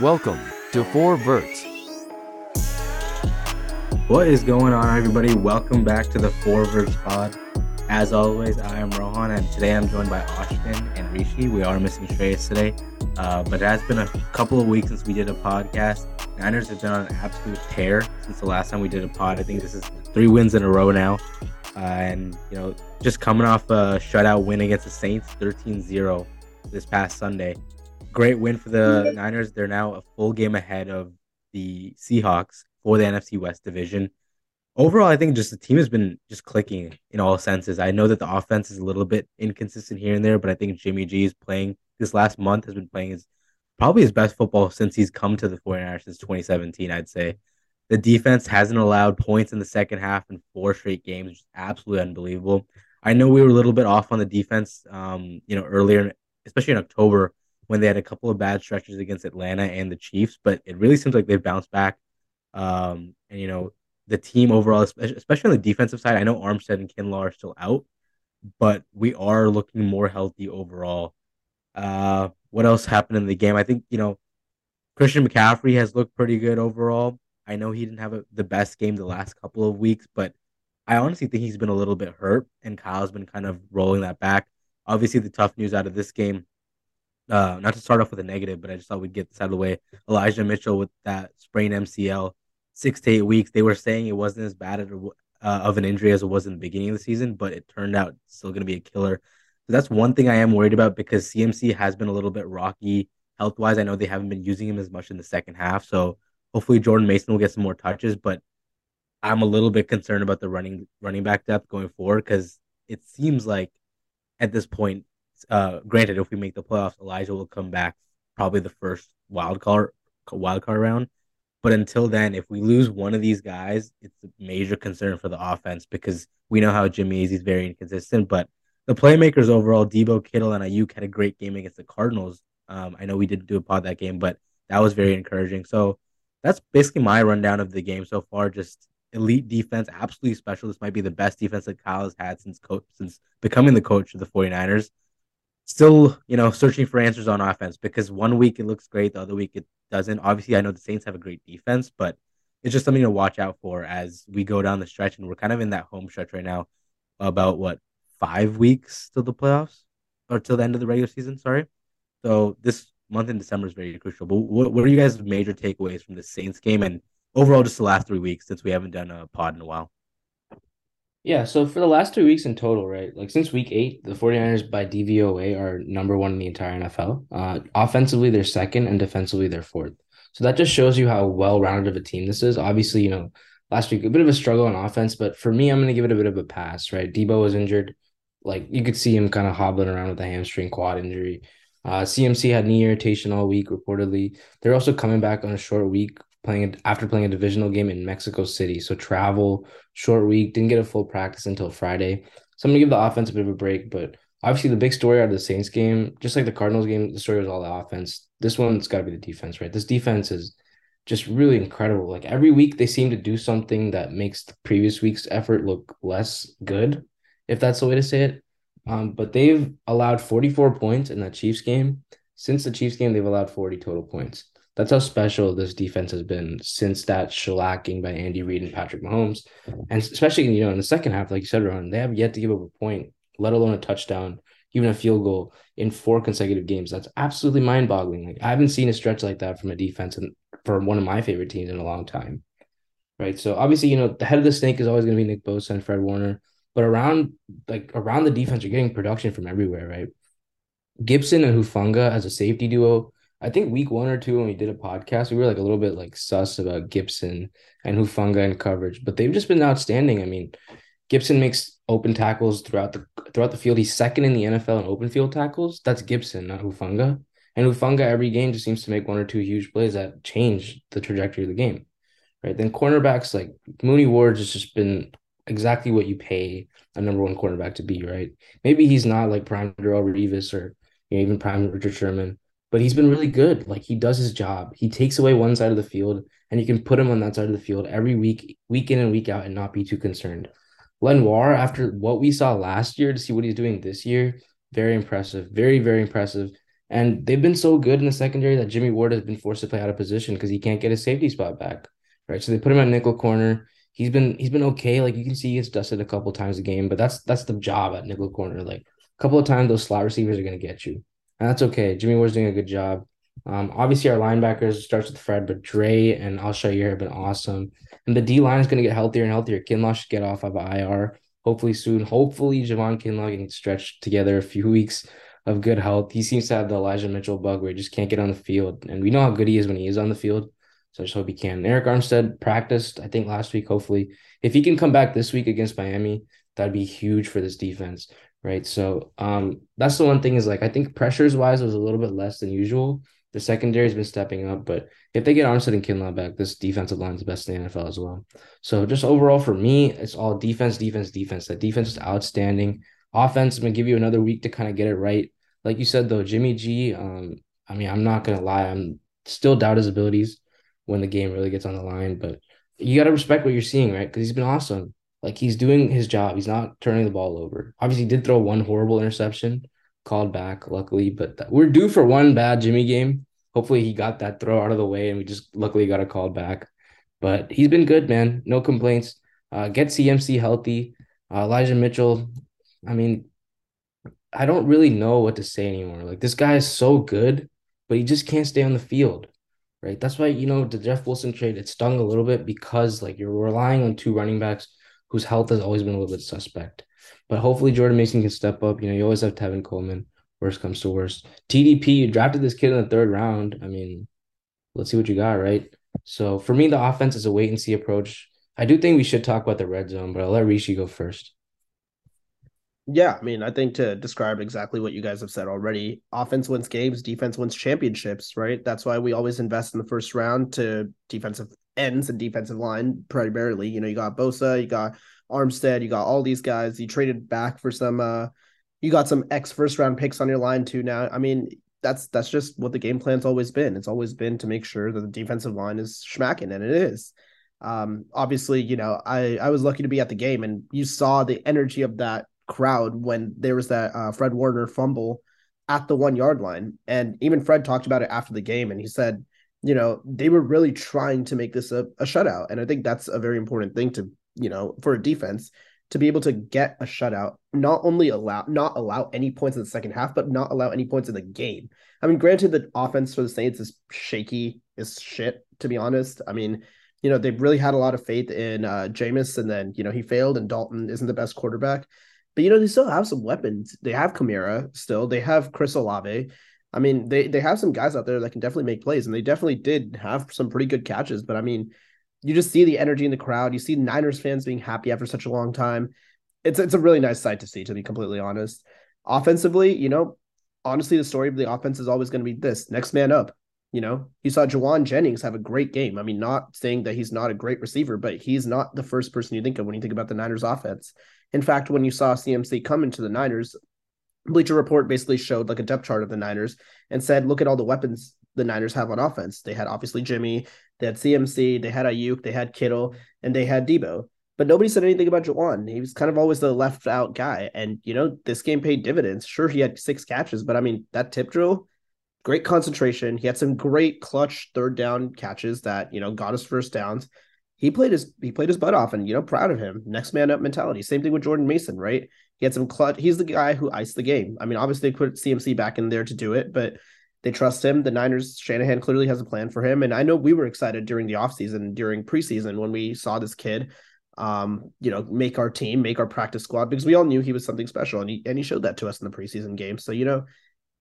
Welcome to Four Verts. What is going on, everybody? Welcome back to the Four Verts Pod. As always, I am Rohan, and today I'm joined by Ashvin and Rishi. We are missing Shreyas today, uh, but it has been a couple of weeks since we did a podcast. Niners have been on an absolute tear since the last time we did a pod. I think this is three wins in a row now. Uh, and, you know, just coming off a shutout win against the Saints, 13 0 this past Sunday great win for the Niners. They're now a full game ahead of the Seahawks for the NFC West division. Overall, I think just the team has been just clicking in all senses. I know that the offense is a little bit inconsistent here and there, but I think Jimmy G is playing this last month has been playing his probably his best football since he's come to the 49ers since 2017, I'd say. The defense hasn't allowed points in the second half in four straight games, which is absolutely unbelievable. I know we were a little bit off on the defense, um, you know, earlier, especially in October when they had a couple of bad stretches against Atlanta and the Chiefs, but it really seems like they've bounced back. Um, and you know, the team overall, especially on the defensive side, I know Armstead and Kinlaw are still out, but we are looking more healthy overall. Uh, what else happened in the game? I think you know, Christian McCaffrey has looked pretty good overall. I know he didn't have a, the best game the last couple of weeks, but I honestly think he's been a little bit hurt, and Kyle's been kind of rolling that back. Obviously, the tough news out of this game uh, not to start off with a negative, but I just thought we'd get this out of the way. Elijah Mitchell with that sprained MCL, six to eight weeks. They were saying it wasn't as bad uh, of an injury as it was in the beginning of the season, but it turned out still going to be a killer. So that's one thing I am worried about because CMC has been a little bit rocky health wise. I know they haven't been using him as much in the second half, so hopefully Jordan Mason will get some more touches. But I'm a little bit concerned about the running running back depth going forward because it seems like at this point uh, granted, if we make the playoffs, Elijah will come back probably the first wild card wild card round. But until then, if we lose one of these guys, it's a major concern for the offense because we know how Jimmy is. He's very inconsistent. But the playmakers overall, Deebo Kittle, and Aiyuk had a great game against the Cardinals. Um, I know we didn't do a pod that game, but that was very encouraging. So that's basically my rundown of the game so far. Just elite defense, absolutely special. This might be the best defense that Kyle has had since coach since becoming the coach of the 49ers still, you know, searching for answers on offense because one week it looks great, the other week it doesn't. Obviously, I know the Saints have a great defense, but it's just something to watch out for as we go down the stretch. And we're kind of in that home stretch right now, about what five weeks till the playoffs or till the end of the regular season. Sorry. So this month in December is very crucial. But what, what are you guys' major takeaways from the Saints game and overall just the last three weeks since we haven't done a pod in a while? Yeah, so for the last three weeks in total, right? Like since week eight, the 49ers by DVOA are number one in the entire NFL. Uh, offensively, they're second, and defensively, they're fourth. So that just shows you how well rounded of a team this is. Obviously, you know, last week, a bit of a struggle on offense, but for me, I'm going to give it a bit of a pass, right? Deebo was injured. Like you could see him kind of hobbling around with a hamstring quad injury. Uh, CMC had knee irritation all week, reportedly. They're also coming back on a short week playing after playing a divisional game in Mexico City. So travel, short week, didn't get a full practice until Friday. So I'm gonna give the offense a bit of a break, but obviously the big story out of the Saints game, just like the Cardinals game, the story was all the offense. This one's got to be the defense, right? This defense is just really incredible. Like every week they seem to do something that makes the previous week's effort look less good, if that's the way to say it. Um, but they've allowed 44 points in that Chiefs game. Since the Chiefs game, they've allowed 40 total points. That's how special this defense has been since that shellacking by Andy Reid and Patrick Mahomes. And especially, you know, in the second half, like you said, Ron, they have yet to give up a point, let alone a touchdown, even a field goal in four consecutive games. That's absolutely mind boggling. Like I haven't seen a stretch like that from a defense and for one of my favorite teams in a long time. Right. So obviously, you know, the head of the snake is always going to be Nick Bosa and Fred Warner. But around like around the defense, you're getting production from everywhere, right? Gipson and Hufanga as a safety duo I think week one or two when we did a podcast, we were like a little bit like sus about Gipson and Hufanga and coverage, but they've just been outstanding. I mean, Gipson makes open tackles throughout the throughout the field. He's second in the NFL in open field tackles. That's Gipson, not Hufanga. And Hufanga every game just seems to make one or two huge plays that change the trajectory of the game. Right. Then cornerbacks like Mooney Ward has just been exactly what you pay a number one cornerback to be, right? Maybe he's not like prime Darrelle Revis or you know, even prime Richard Sherman, but he's been really good. Like he does his job. He takes away one side of the field, and you can put him on that side of the field every week, week in and week out, and not be too concerned. Lenoir, after what we saw last year, to see what he's doing this year, very impressive. Very, very impressive. And they've been so good in the secondary that Jimmy Ward has been forced to play out of position because he can't get his safety spot back. Right. So they put him at nickel corner. He's been he's been okay. Like you can see he gets dusted a couple times a game, but that's that's the job at nickel corner. Like a couple of times those slot receivers are gonna get you. And that's okay. Jimmy Ward's doing a good job. Um, obviously our linebackers starts with Fred, but Dre and Al-Shaair have been awesome. And the D line is going to get healthier and healthier. Kinlaw should get off of IR hopefully soon. Hopefully, Javon Kinlaw can stretch together a few weeks of good health. He seems to have the Elijah Mitchell bug where he just can't get on the field. And we know how good he is when he is on the field. So I just hope he can. Arik Armstead practiced, I think, last week. Hopefully, if he can come back this week against Miami, that'd be huge for this defense. Right. So um that's the one thing is like I think pressures wise was a little bit less than usual. The secondary's been stepping up, but if they get Armstead and Kinlaw back, this defensive line is the best in the NFL as well. So just overall for me, it's all defense, defense, defense. That defense is outstanding. Offense, I'm gonna give you another week to kind of get it right. Like you said though, Jimmy G. Um, I mean, I'm not gonna lie, I'm still doubt his abilities when the game really gets on the line, but you gotta respect what you're seeing, right? Because he's been awesome. Like he's doing his job. He's not turning the ball over. Obviously, did throw one horrible interception, called back, luckily. But we're due for one bad Jimmy game. Hopefully, he got that throw out of the way, and we just luckily got a call back. But he's been good, man. No complaints. Uh, get CMC healthy. Uh, Elijah Mitchell. I mean, I don't really know what to say anymore. Like this guy is so good, but he just can't stay on the field, right? That's why you know the Jeff Wilson trade it stung a little bit because like you're relying on two running backs whose health has always been a little bit suspect. But hopefully Jordan Mason can step up. You know, you always have Tevin Coleman. Worst comes to worst. TDP, you drafted this kid in the third round. I mean, let's see what you got, right? So for me, the offense is a wait and see approach. I do think we should talk about the red zone, but I'll let Rishi go first. Yeah, I mean, I think to describe exactly what you guys have said already, offense wins games, defense wins championships, right? That's why we always invest in the first round to defensive ends and defensive line primarily. You know, you got Bosa, you got Armstead, you got all these guys. You traded back for some uh you got some ex first round picks on your line too now. I mean, that's that's just what the game plan's always been. It's always been to make sure that the defensive line is schmacking, and it is. Um, obviously, you know, I I was lucky to be at the game, and you saw the energy of that crowd when there was that uh, Fred Warner fumble at the one yard line. And even Fred talked about it after the game and he said, you know, they were really trying to make this a, a shutout. And I think that's a very important thing to, you know, for a defense to be able to get a shutout, not only allow not allow any points in the second half, but not allow any points in the game. I mean, granted, the offense for the Saints is shaky is shit, to be honest. I mean, you know, they've really had a lot of faith in uh Jameis, and then you know he failed, and Dalton isn't the best quarterback. But you know, they still have some weapons. They have Kamara still. They have Chris Olave. I mean, they they have some guys out there that can definitely make plays, and they definitely did have some pretty good catches. But I mean, you just see the energy in the crowd. You see Niners fans being happy after such a long time. It's it's a really nice sight to see, to be completely honest. Offensively, you know, honestly, the story of the offense is always going to be this: next man up. You know, you saw Jauan Jennings have a great game. I mean, not saying that he's not a great receiver, but he's not the first person you think of when you think about the Niners offense. In fact, when you saw CMC come into the Niners, Bleacher Report basically showed like a depth chart of the Niners and said, look at all the weapons the Niners have on offense. They had obviously Jimmy, they had CMC, they had Ayuk, they had Kittle, and they had Deebo. But nobody said anything about Jauan. He was kind of always the left out guy. And, you know, this game paid dividends. Sure, he had six catches, but I mean, that tip drill, great concentration. He had some great clutch third down catches that, you know, got us first downs he played his he played his butt off and you know proud of him next man up mentality same thing with jordan mason right he had some clutch he's the guy who iced the game. I mean obviously they put cmc back in there to do it but they trust him. The niners shanahan clearly has a plan for him. And i know we were excited during the offseason during preseason when we saw this kid um you know make our team make our practice squad because we all knew he was something special and he and he showed that to us in the preseason game. So you know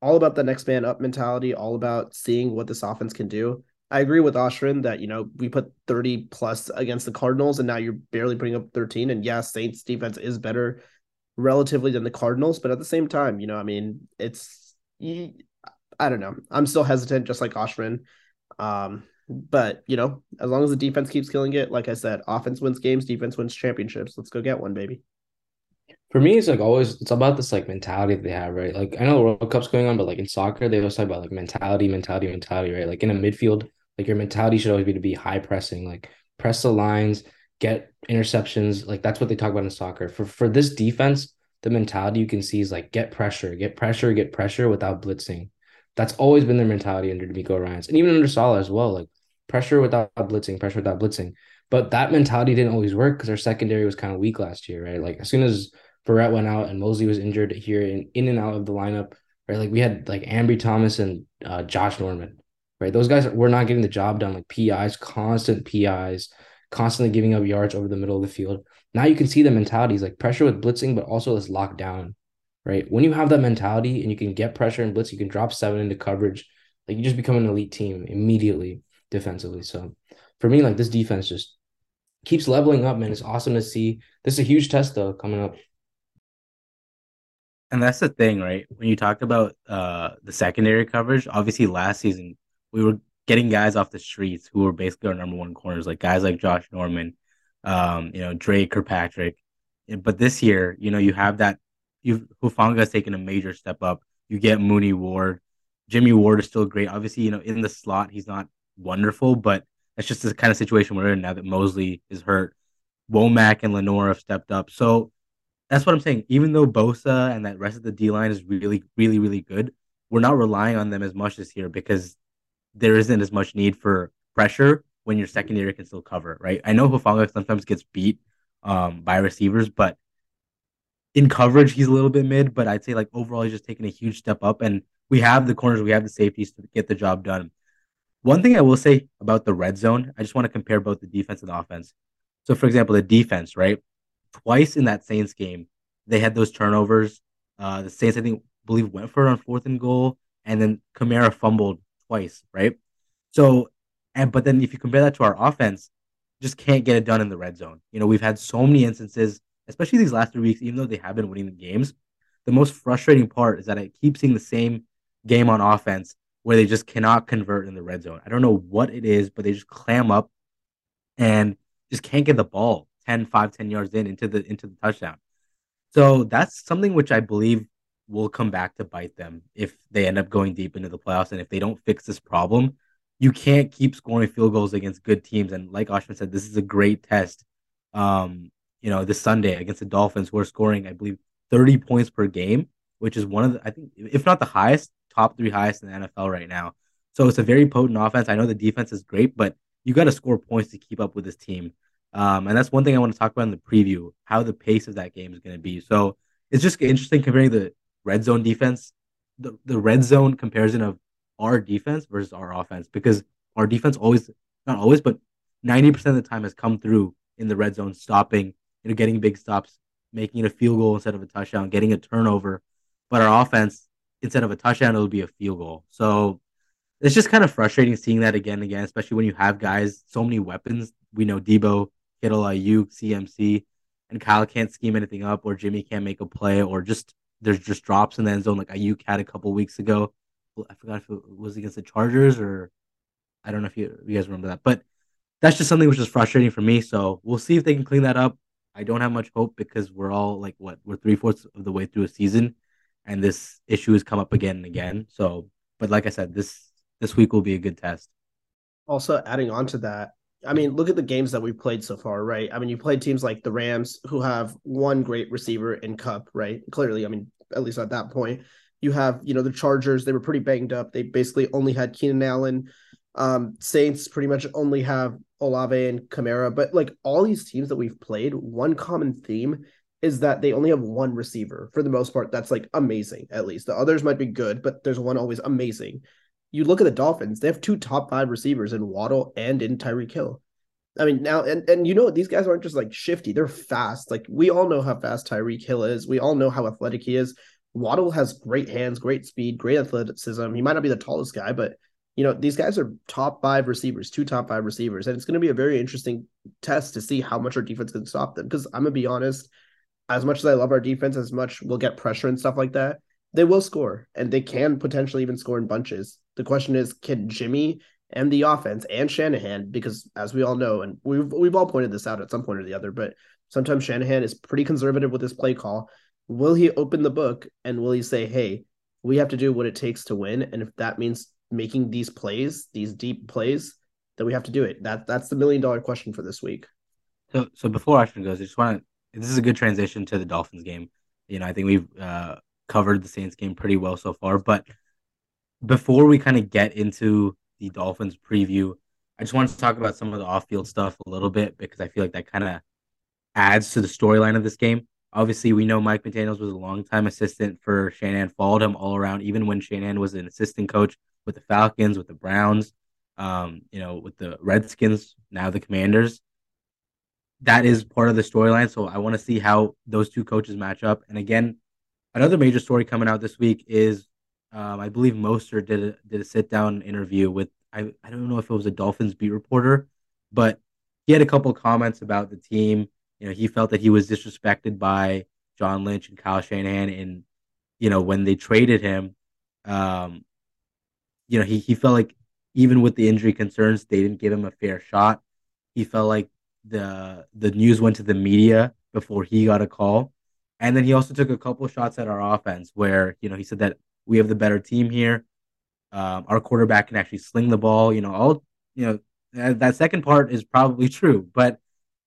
all about the next man up mentality all about seeing what this offense can do. I agree with Ashvin that you know we put 30 plus against the Cardinals, and now you're barely putting up 13. And yes, Saints defense is better relatively than the Cardinals, but at the same time, you know, I mean, it's I don't know. I'm still hesitant, just like Ashvin. Um, but you know, as long as the defense keeps killing it, like I said, offense wins games, defense wins championships. Let's go get one, baby. For me, it's like always it's about this like mentality that they have, right? Like I know the World Cup's going on, but like in soccer, they always talk about like mentality, mentality, mentality, right? Like in a midfield, like your mentality should always be to be high pressing, like press the lines, get interceptions. Like that's what they talk about in soccer. For for this defense, the mentality you can see is like get pressure, get pressure, get pressure without blitzing. That's always been their mentality under DeMeco Ryans and even under Saleh as well. Like pressure without blitzing, pressure without blitzing. But that mentality didn't always work because our secondary was kind of weak last year, right? Like as soon as Verrett went out and Moseley was injured here in, in and out of the lineup, right? Like we had like Ambry Thomas and uh, Josh Norman, right? Those guys were not getting the job done, like PIs, constant PIs, constantly giving up yards over the middle of the field. Now you can see the mentalities like pressure with blitzing, but also this lockdown, right? When you have that mentality and you can get pressure and blitz, you can drop seven into coverage, like you just become an elite team immediately defensively. So for me, like this defense just keeps leveling up, man. It's awesome to see. This is a huge test though coming up. And that's the thing, right? When you talk about uh the secondary coverage, obviously last season we were getting guys off the streets who were basically our number one corners, like guys like Josh Norman, um, you know, Drake Kirkpatrick. But this year, you know, you have that you Hufanga has taken a major step up. You get Mooney Ward. Jimmy Ward is still great. Obviously, you know, in the slot, he's not wonderful, but that's just the kind of situation we're in now that Moseley is hurt. Womack and Lenoir have stepped up. So that's what I'm saying. Even though Bosa and that rest of the D line is really, really, really good, we're not relying on them as much this year because there isn't as much need for pressure when your secondary can still cover, right? I know Hufanga sometimes gets beat um, by receivers, but in coverage, he's a little bit mid, but I'd say like overall, he's just taken a huge step up. And we have the corners, we have the safeties to get the job done. One thing I will say about the red zone, I just want to compare both the defense and the offense. So, for example, the defense, right? Twice in that Saints game, they had those turnovers. Uh, the Saints, I think, believe went for it on fourth and goal, and then Kamara fumbled twice, right? So, and but then if you compare that to our offense, just can't get it done in the red zone. You know, we've had so many instances, especially these last three weeks, even though they have been winning the games. The most frustrating part is that I keep seeing the same game on offense where they just cannot convert in the red zone. I don't know what it is, but they just clam up and just can't get the ball 10, 5, 10 yards in into the into the touchdown. So that's something which I believe will come back to bite them if they end up going deep into the playoffs. And if they don't fix this problem, you can't keep scoring field goals against good teams. And like Ashvin said, this is a great test. Um, you know, this Sunday against the Dolphins, who are scoring, I believe, 30 points per game, which is one of the, I think, if not the highest, top three highest in the NFL right now. So it's a very potent offense. I know the defense is great, but you got to score points to keep up with this team. Um, and that's one thing I want to talk about in the preview, how the pace of that game is going to be. So it's just interesting comparing the red zone defense, the, the red zone comparison of our defense versus our offense, because our defense always, not always, but 90% of the time has come through in the red zone, stopping, you know, getting big stops, making it a field goal instead of a touchdown, getting a turnover. But our offense, instead of a touchdown, it'll be a field goal. So it's just kind of frustrating seeing that again and again, especially when you have guys, so many weapons. We know Deebo, Kittle, Aiyuk, CMC, and Kyle can't scheme anything up, or Jimmy can't make a play, or just there's just drops in the end zone like Aiyuk had a couple weeks ago. I forgot if it was against the Chargers or I don't know if you, you guys remember that, but that's just something which is frustrating for me. So we'll see if they can clean that up. I don't have much hope because we're all like what we're three fourths of the way through a season, and this issue has come up again and again. So, but like I said, this this week will be a good test. Also, adding on to that, I mean, look at the games that we've played so far, right? I mean, you played teams like the Rams who have one great receiver in Kupp, right? Clearly, I mean, at least at that point, you have, you know, the Chargers, they were pretty banged up. They basically only had Keenan Allen. Um, Saints pretty much only have Olave and Kamara, but like all these teams that we've played, one common theme is that they only have one receiver for the most part. That's like amazing, at least. The others might be good, but there's one always amazing you look at the Dolphins, they have two top five receivers in Waddle and in Tyreek Hill. I mean, now and and you know these guys aren't just like shifty; they're fast. Like we all know how fast Tyreek Hill is. We all know how athletic he is. Waddle has great hands, great speed, great athleticism. He might not be the tallest guy, but you know these guys are top five receivers, two top five receivers, and it's going to be a very interesting test to see how much our defense can stop them. Because I'm gonna be honest, as much as I love our defense, as much we'll get pressure and stuff like that, they will score, and they can potentially even score in bunches. The question is, can Jimmy and the offense and Shanahan, because as we all know, and we've we've all pointed this out at some point or the other, but sometimes Shanahan is pretty conservative with his play call. Will he open the book and will he say, "Hey, we have to do what it takes to win," and if that means making these plays, these deep plays, then we have to do it. That that's the million dollar question for this week. So, so before Ashvin goes, I just want to. This is a good transition to the Dolphins game. You know, I think we've uh, covered the Saints game pretty well so far, but before we kind of get into the Dolphins preview, I just wanted to talk about some of the off-field stuff a little bit because I feel like that kind of adds to the storyline of this game. Obviously, we know Mike McDaniels was a longtime assistant for Shanahan, followed him all around, even when Shanahan was an assistant coach with the Falcons, with the Browns, um, you know, with the Redskins, now the Commanders. That is part of the storyline. So I want to see how those two coaches match up. And again, another major story coming out this week is um, I believe Mostert did a, did a sit down interview with I, I don't know if it was a Dolphins beat reporter, but he had a couple comments about the team. You know, he felt that he was disrespected by John Lynch and Kyle Shanahan, and you know when they traded him, um, you know he he felt like even with the injury concerns, they didn't give him a fair shot. He felt like the the news went to the media before he got a call, and then he also took a couple shots at our offense where you know he said that we have the better team here. Um, our quarterback can actually sling the ball. You know, all you know that, that second part is probably true, but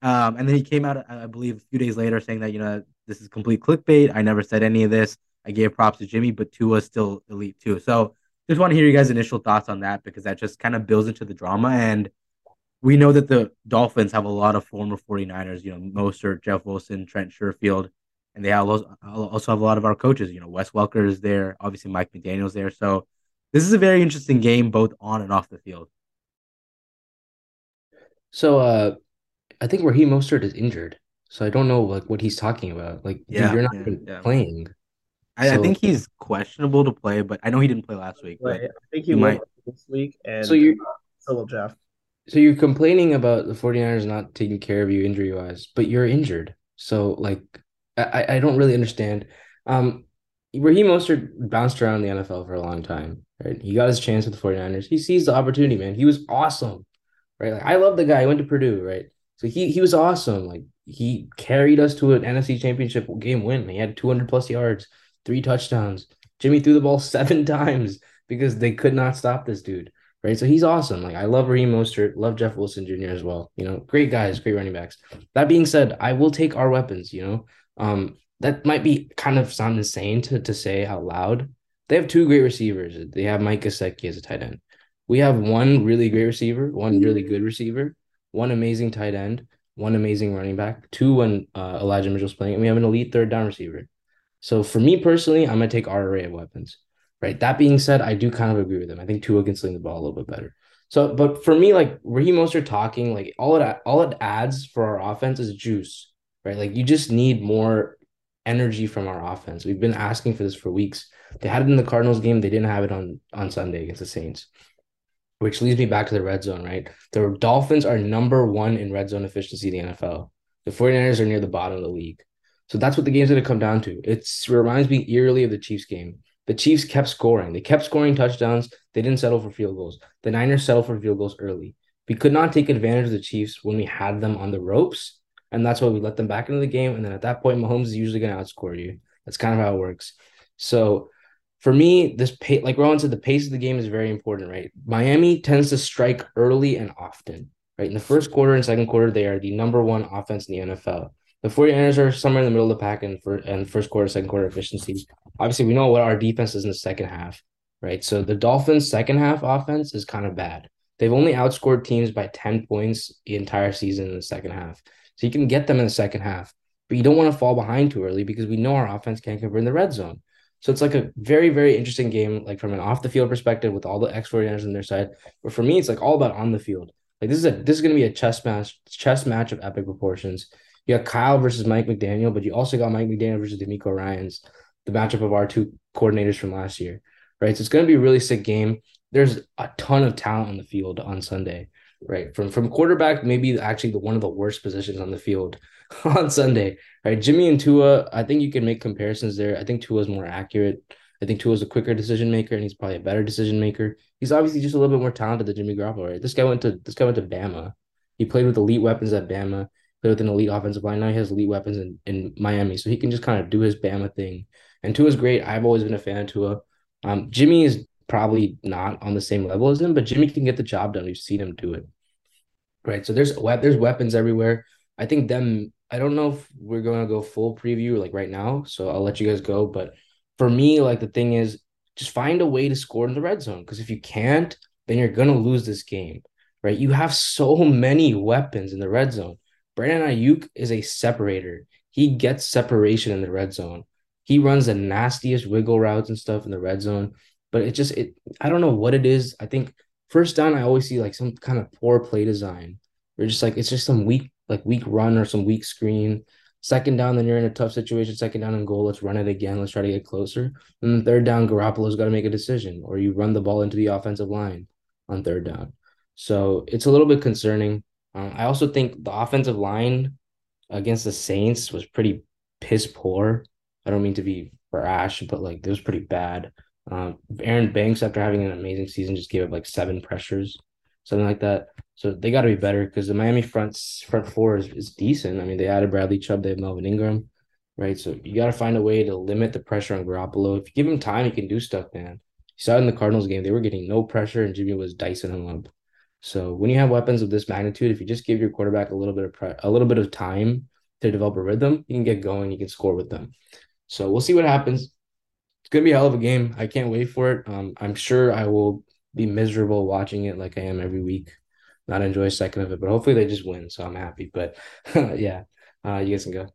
um, and then he came out, I believe, a few days later saying that you know this is complete clickbait. I never said any of this. I gave props to Jimmy, but Tua's still elite too. So just want to hear you guys' initial thoughts on that because that just kind of builds into the drama. And we know that the Dolphins have a lot of former 49ers, you know, Mostert, Jeff Wilson, Trent Sherfield, and they also have a lot of our coaches. You know, Wes Welker is there, obviously Mike McDaniel's there. So this is a very interesting game, both on and off the field. So, uh, I think Raheem Mostert is injured, so I don't know like what he's talking about. Like, yeah, dude, you're not yeah, yeah. playing. I, so, I, think he's questionable to play, but I know he didn't play last week. But I think he, he might this week, and so you so will Jeff. So you're complaining about the 49ers not taking care of you injury wise, but you're injured. So like I, I don't really understand. Um Raheem Mostert bounced around the NFL for a long time, right? He got his chance with the 49ers. He seized the opportunity, man. He was awesome, right? Like I love the guy. He went to Purdue, right? So he he was awesome. Like he carried us to an NFC championship game win. He had 200 plus yards, three touchdowns. Jimmy threw the ball seven times because they could not stop this dude, right? So he's awesome. Like I love Raheem Mostert, love Jeff Wilson Jr. as well. You know, great guys, great running backs. That being said, I will take our weapons. You know, um, that might be kind of sound insane to to say out loud. They have two great receivers. They have Mike Gesicki as a tight end. We have one really great receiver, one really good receiver, one amazing tight end, one amazing running back, two when uh, Elijah Mitchell's playing, and we have an elite third down receiver. So for me personally, I'm gonna take our array of weapons. Right. That being said, I do kind of agree with him. I think Tua can sling the ball a little bit better. So, but for me, like Raheem Mostert talking, like all it all it adds for our offense is juice, right? Like you just need more energy from our offense. We've been asking for this for weeks. They had it in the Cardinals game. They didn't have it on on Sunday against the Saints which leads me back to the red zone, right? The Dolphins are number one in red zone efficiency in the NFL. The 49ers are near the bottom of the league. So that's what the game's going to come down to. It reminds me eerily of the Chiefs game. The Chiefs kept scoring. They kept scoring touchdowns. They didn't settle for field goals. The Niners settled for field goals early. We could not take advantage of the Chiefs when we had them on the ropes. And that's why we let them back into the game. And then at that point, Mahomes is usually going to outscore you. That's kind of how it works. So for me, this pace, like Rohan said, the pace of the game is very important, right? Miami tends to strike early and often, right? In the first quarter and second quarter, they are the number one offense in the NFL. The 49ers are somewhere in the middle of the pack in for and first quarter, second quarter efficiency. Obviously, we know what our defense is in the second half, right? So the Dolphins' second half offense is kind of bad. They've only outscored teams by 10 points the entire season in the second half. So you can get them in the second half, but you don't want to fall behind too early because we know our offense can't convert in the red zone. So it's like a very, very interesting game, like from an off the field perspective with all the X 49ers on their side. But for me, it's like all about on the field. Like this is a this is gonna be a chess match, chess match of epic proportions. You got Kyle versus Mike McDaniel, but you also got Mike McDaniel versus DeMeco Ryans, the matchup of our two coordinators from last year. Right. So it's gonna be a really sick game. There's a ton of talent on the field on Sunday. Right. From from quarterback, maybe actually the one of the worst positions on the field on Sunday. Right, Jimmy and Tua, I think you can make comparisons there. I think Tua is more accurate. I think Tua is a quicker decision maker, and he's probably a better decision maker. He's obviously just a little bit more talented than Jimmy Garoppolo. Right, this guy went to this guy went to Bama. He played with elite weapons at Bama. Played with an elite offensive line. Now he has elite weapons in, in Miami, so he can just kind of do his Bama thing. And Tua's great. I've always been a fan of Tua. Um, Jimmy is probably not on the same level as him, but Jimmy can get the job done. We've seen him do it. Right. So there's there's weapons everywhere. I think them I don't know if we're going to go full preview like right now, so I'll let you guys go. But for me, like the thing is, just find a way to score in the red zone. Because if you can't, then you're gonna lose this game, right? You have so many weapons in the red zone. Brandon Aiyuk is a separator. He gets separation in the red zone. He runs the nastiest wiggle routes and stuff in the red zone. But it just it I don't know what it is. I think first down, I always see like some kind of poor play design. Or just like it's just some weak, like weak run or some weak screen. Second down, then you're in a tough situation. Second down and goal. Let's run it again. Let's try to get closer. And then third down, Garoppolo's got to make a decision, or you run the ball into the offensive line on third down. So it's a little bit concerning. Um, I also think the offensive line against the Saints was pretty piss poor. I don't mean to be brash, but like it was pretty bad. Um, Aaron Banks, after having an amazing season, just gave up like seven pressures, something like that. So they got to be better because the Miami front front four is, is decent. I mean, they added Bradley Chubb, they have Melvin Ingram, right? So you got to find a way to limit the pressure on Garoppolo. If you give him time, he can do stuff, man. You saw in the Cardinals game; they were getting no pressure, and Jimmy was dicing him up. So when you have weapons of this magnitude, if you just give your quarterback a little bit of pre- a little bit of time to develop a rhythm, you can get going. You can score with them. So we'll see what happens. Gonna be a hell of a game. I can't wait for it. Um, I'm sure I will be miserable watching it like I am every week. Not enjoy a second of it, but hopefully they just win. So I'm happy. But yeah, uh, you guys can go.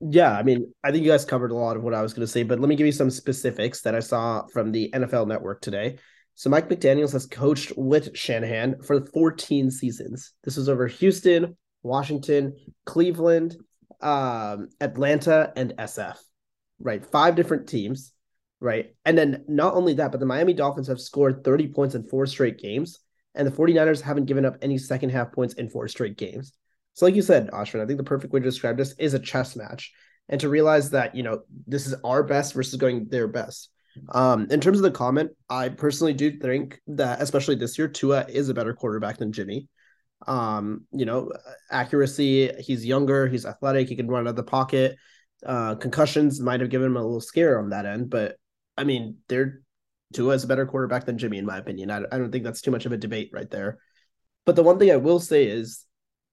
Yeah, I mean, I think you guys covered a lot of what I was going to say, but let me give you some specifics that I saw from the NFL Network today. So Mike McDaniels has coached with Shanahan for 14 seasons. This was over Houston, Washington, Cleveland, um, Atlanta, and SF. Right, five different teams. Right, and then not only that, but the Miami Dolphins have scored 30 points in four straight games, and the 49ers haven't given up any second half points in four straight games. So, like you said, Ashvin, I think the perfect way to describe this is a chess match, and to realize that you know this is our best versus going their best. Um, in terms of the comment, I personally do think that, especially this year, Tua is a better quarterback than Jimmy. Um, you know, accuracy, he's younger, he's athletic, he can run out of the pocket. Uh, concussions might have given him a little scare on that end, but I mean, they're Tua is a better quarterback than Jimmy, in my opinion. I, I don't think that's too much of a debate right there. But the one thing I will say is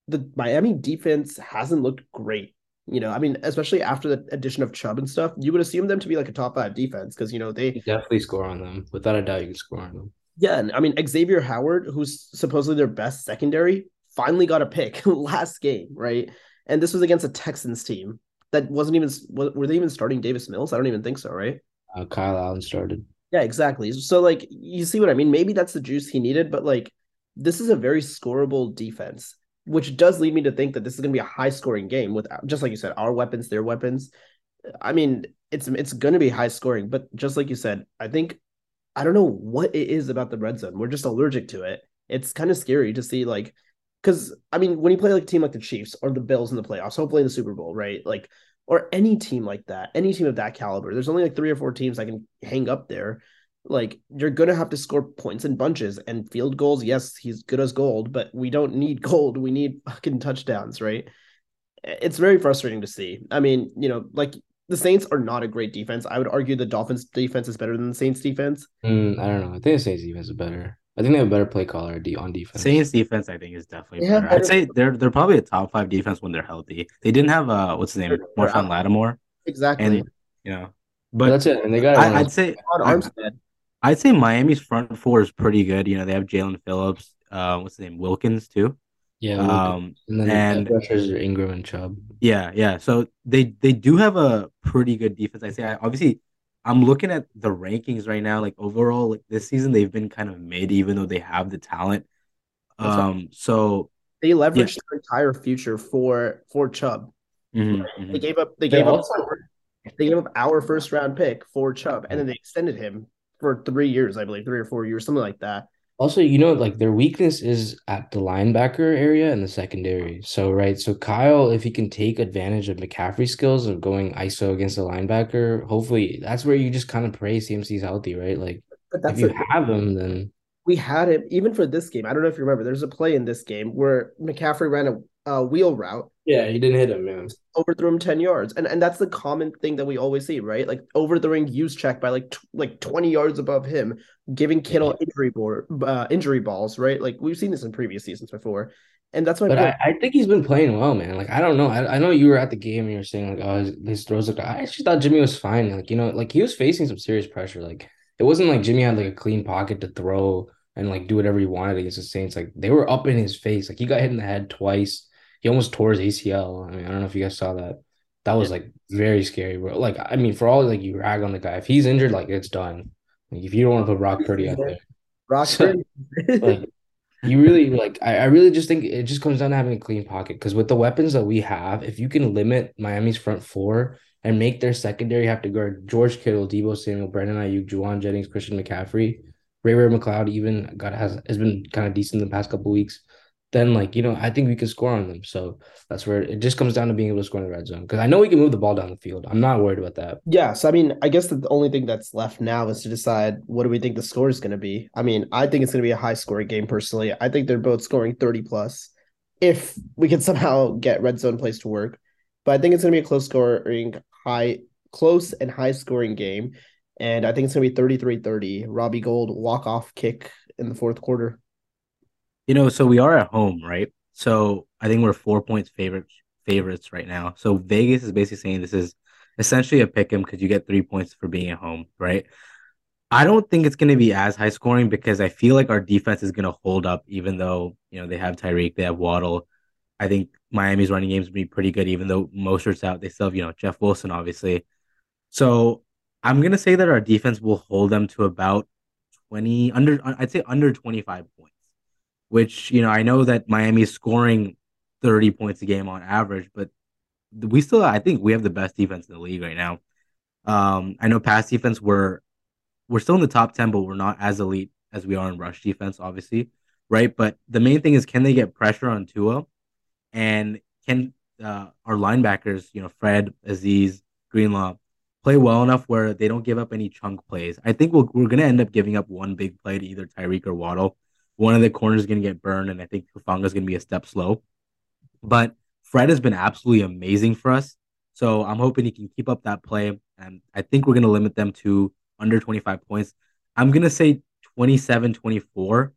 the Miami defense hasn't looked great. You know, I mean, especially after the addition of Chubb and stuff, you would assume them to be like a top five defense because you know they You definitely score on them. Without a doubt, you can score on them. yeah, and I mean Xavier Howard, who's supposedly their best secondary, finally got a pick last game, right? And this was against a Texans team that wasn't even were they even starting Davis Mills? I don't even think so, right? Uh, Kyle Allen started. Yeah, exactly. So like you see what I mean? Maybe that's the juice he needed, but like this is a very scoreable defense, which does lead me to think that this is going to be a high scoring game with just like you said, our weapons, their weapons. I mean, it's it's going to be high scoring, but just like you said, I think I don't know what it is about the red zone. We're just allergic to it. It's kind of scary to see like because I mean, when you play like a team like the Chiefs or the Bills in the playoffs, hopefully in the Super Bowl, right? Like or any team like that, any team of that caliber. There's only like three or four teams I can hang up there. Like you're gonna have to score points in bunches and field goals. Yes, he's good as gold, but we don't need gold. We need fucking touchdowns, right? It's very frustrating to see. I mean, you know, like the Saints are not a great defense. I would argue the Dolphins defense is better than the Saints defense. Mm, I don't know. I think the Saints defense is better. I think they have a better play caller on defense. Saints defense, I think, is definitely They have better. I'd say they're they're probably a top five defense when they're healthy. They didn't have uh what's his name, They're- they're Marshawn. Lattimore, Exactly. and you know, but but that's it. And they got I, I'd say I- Armstead. I'd say Miami's front four is pretty good. You know, they have Jaelan Phillips, uh, what's his name, Wilkins too. yeah. Um, and then and- the rushers are Ingram and Chubb. Yeah, yeah. So they they do have a pretty good defense. I say I, obviously I'm looking at the rankings right now. Like overall, like this season they've been kind of mid, even though they have the talent. Um, so They leveraged their entire future for for Chubb. mhm, mhm. They gave up. They They gave up. also- They gave up our first round pick for Chubb, and then they extended him for three years, I believe, three or four years, something like that. Also, you know, like their weakness is at the linebacker area and the secondary. So, right. So, Kyle, if he can take advantage of McCaffrey's skills of going ISO against the linebacker, hopefully that's where you just kind of pray CMC's healthy, right? Like, But if you a, have him, then we had it even for this game. I don't know if you remember. There's a play in this game where McCaffrey ran a, a wheel route, yeah, he didn't hit him, man. overthrew him ten yards, and and that's the common thing that we always see, right? Like overthrowing use check by like t- like twenty yards above him, giving Kittle injury board uh, injury balls, right? Like we've seen this in previous seasons before. And that's my But. I, I think he's been playing well, man. Like I don't know. I, I know you were at the game and you were saying like, oh, his, his throws look. I actually thought Jimmy was fine. Like you know, like he was facing some serious pressure. Like it wasn't like Jimmy had like a clean pocket to throw and like do whatever he wanted against the Saints. Like they were up in his face. Like he got hit in the head twice. He almost tore his ACL. I mean, I don't know if you guys saw that. That was like very scary, bro. Like I mean, for all like you rag on the guy, if he's injured, like it's done. Like if you don't want to put Brock Purdy out there, Rockford. like you really like I, I really just think it just comes down to having a clean pocket because with the weapons that we have, if you can limit Miami's front four and make their secondary have to guard George Kittle, Deebo Samuel, Brandon Aiyuk, Jauan Jennings, Christian McCaffrey, Ray Ray McCloud even got has has been kind of decent in the past couple weeks, then like you know I think we can score on them. So that's where it just comes down to being able to score in the red zone because I know we can move the ball down the field. I'm not worried about that. Yeah, so I mean, I guess the only thing that's left now is to decide what do we think the score is going to be. I mean, I think it's going to be a high scoring game personally. I think they're both scoring 30 plus if we can somehow get red zone place to work. But I think it's going to be a close scoring, high close and high scoring game. And I think it's going to be 33-30. Robbie Gould walk off kick in the fourth quarter. You know, so we are at home, right? So I think we're four points favorite favorites right now. So Vegas is basically saying this is essentially a pick 'em because you get three points for being at home, right? I don't think it's going to be as high scoring because I feel like our defense is going to hold up, even though you know they have Tyreek, they have Waddle. I think Miami's running games will be pretty good, even though Mostert's out. They still have you know Jeff Wilson, obviously. So I'm gonna say that our defense will hold them to about twenty under. I'd say under twenty five points, which you know I know that Miami is scoring thirty points a game on average, but we still I think we have the best defense in the league right now. Um, I know pass defense we're we're still in the top 10, but we're not as elite as we are in rush defense, obviously, right? But the main thing is can they get pressure on Tua and can uh, our linebackers, you know, Fred, Azeez, Greenlaw, play well enough where they don't give up any chunk plays? I think we we are going to end up giving up one big play to either Tyreek or Waddle. One of the corners is going to get burned, and I think Hufanga is going to be a step slow. But Fred has been absolutely amazing for us. So I'm hoping he can keep up that play. And I think we're going to limit them to under 25 points. I'm going to say 27 24.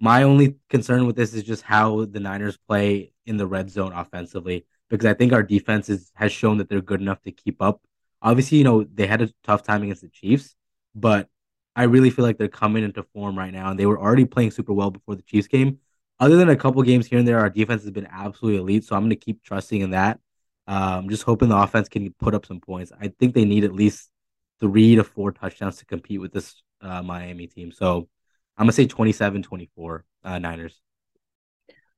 My only concern with this is just how the Niners play in the red zone offensively because I think our defense is, has shown that they're good enough to keep up. Obviously, you know, they had a tough time against the Chiefs, but I really feel like they're coming into form right now and they were already playing super well before the Chiefs game. Other than a couple games here and there, our defense has been absolutely elite. So I'm going to keep trusting in that. Um, just hoping the offense can put up some points. I think they need at least three to four touchdowns to compete with this uh, Miami team. So I'm gonna say 27-24 uh, Niners.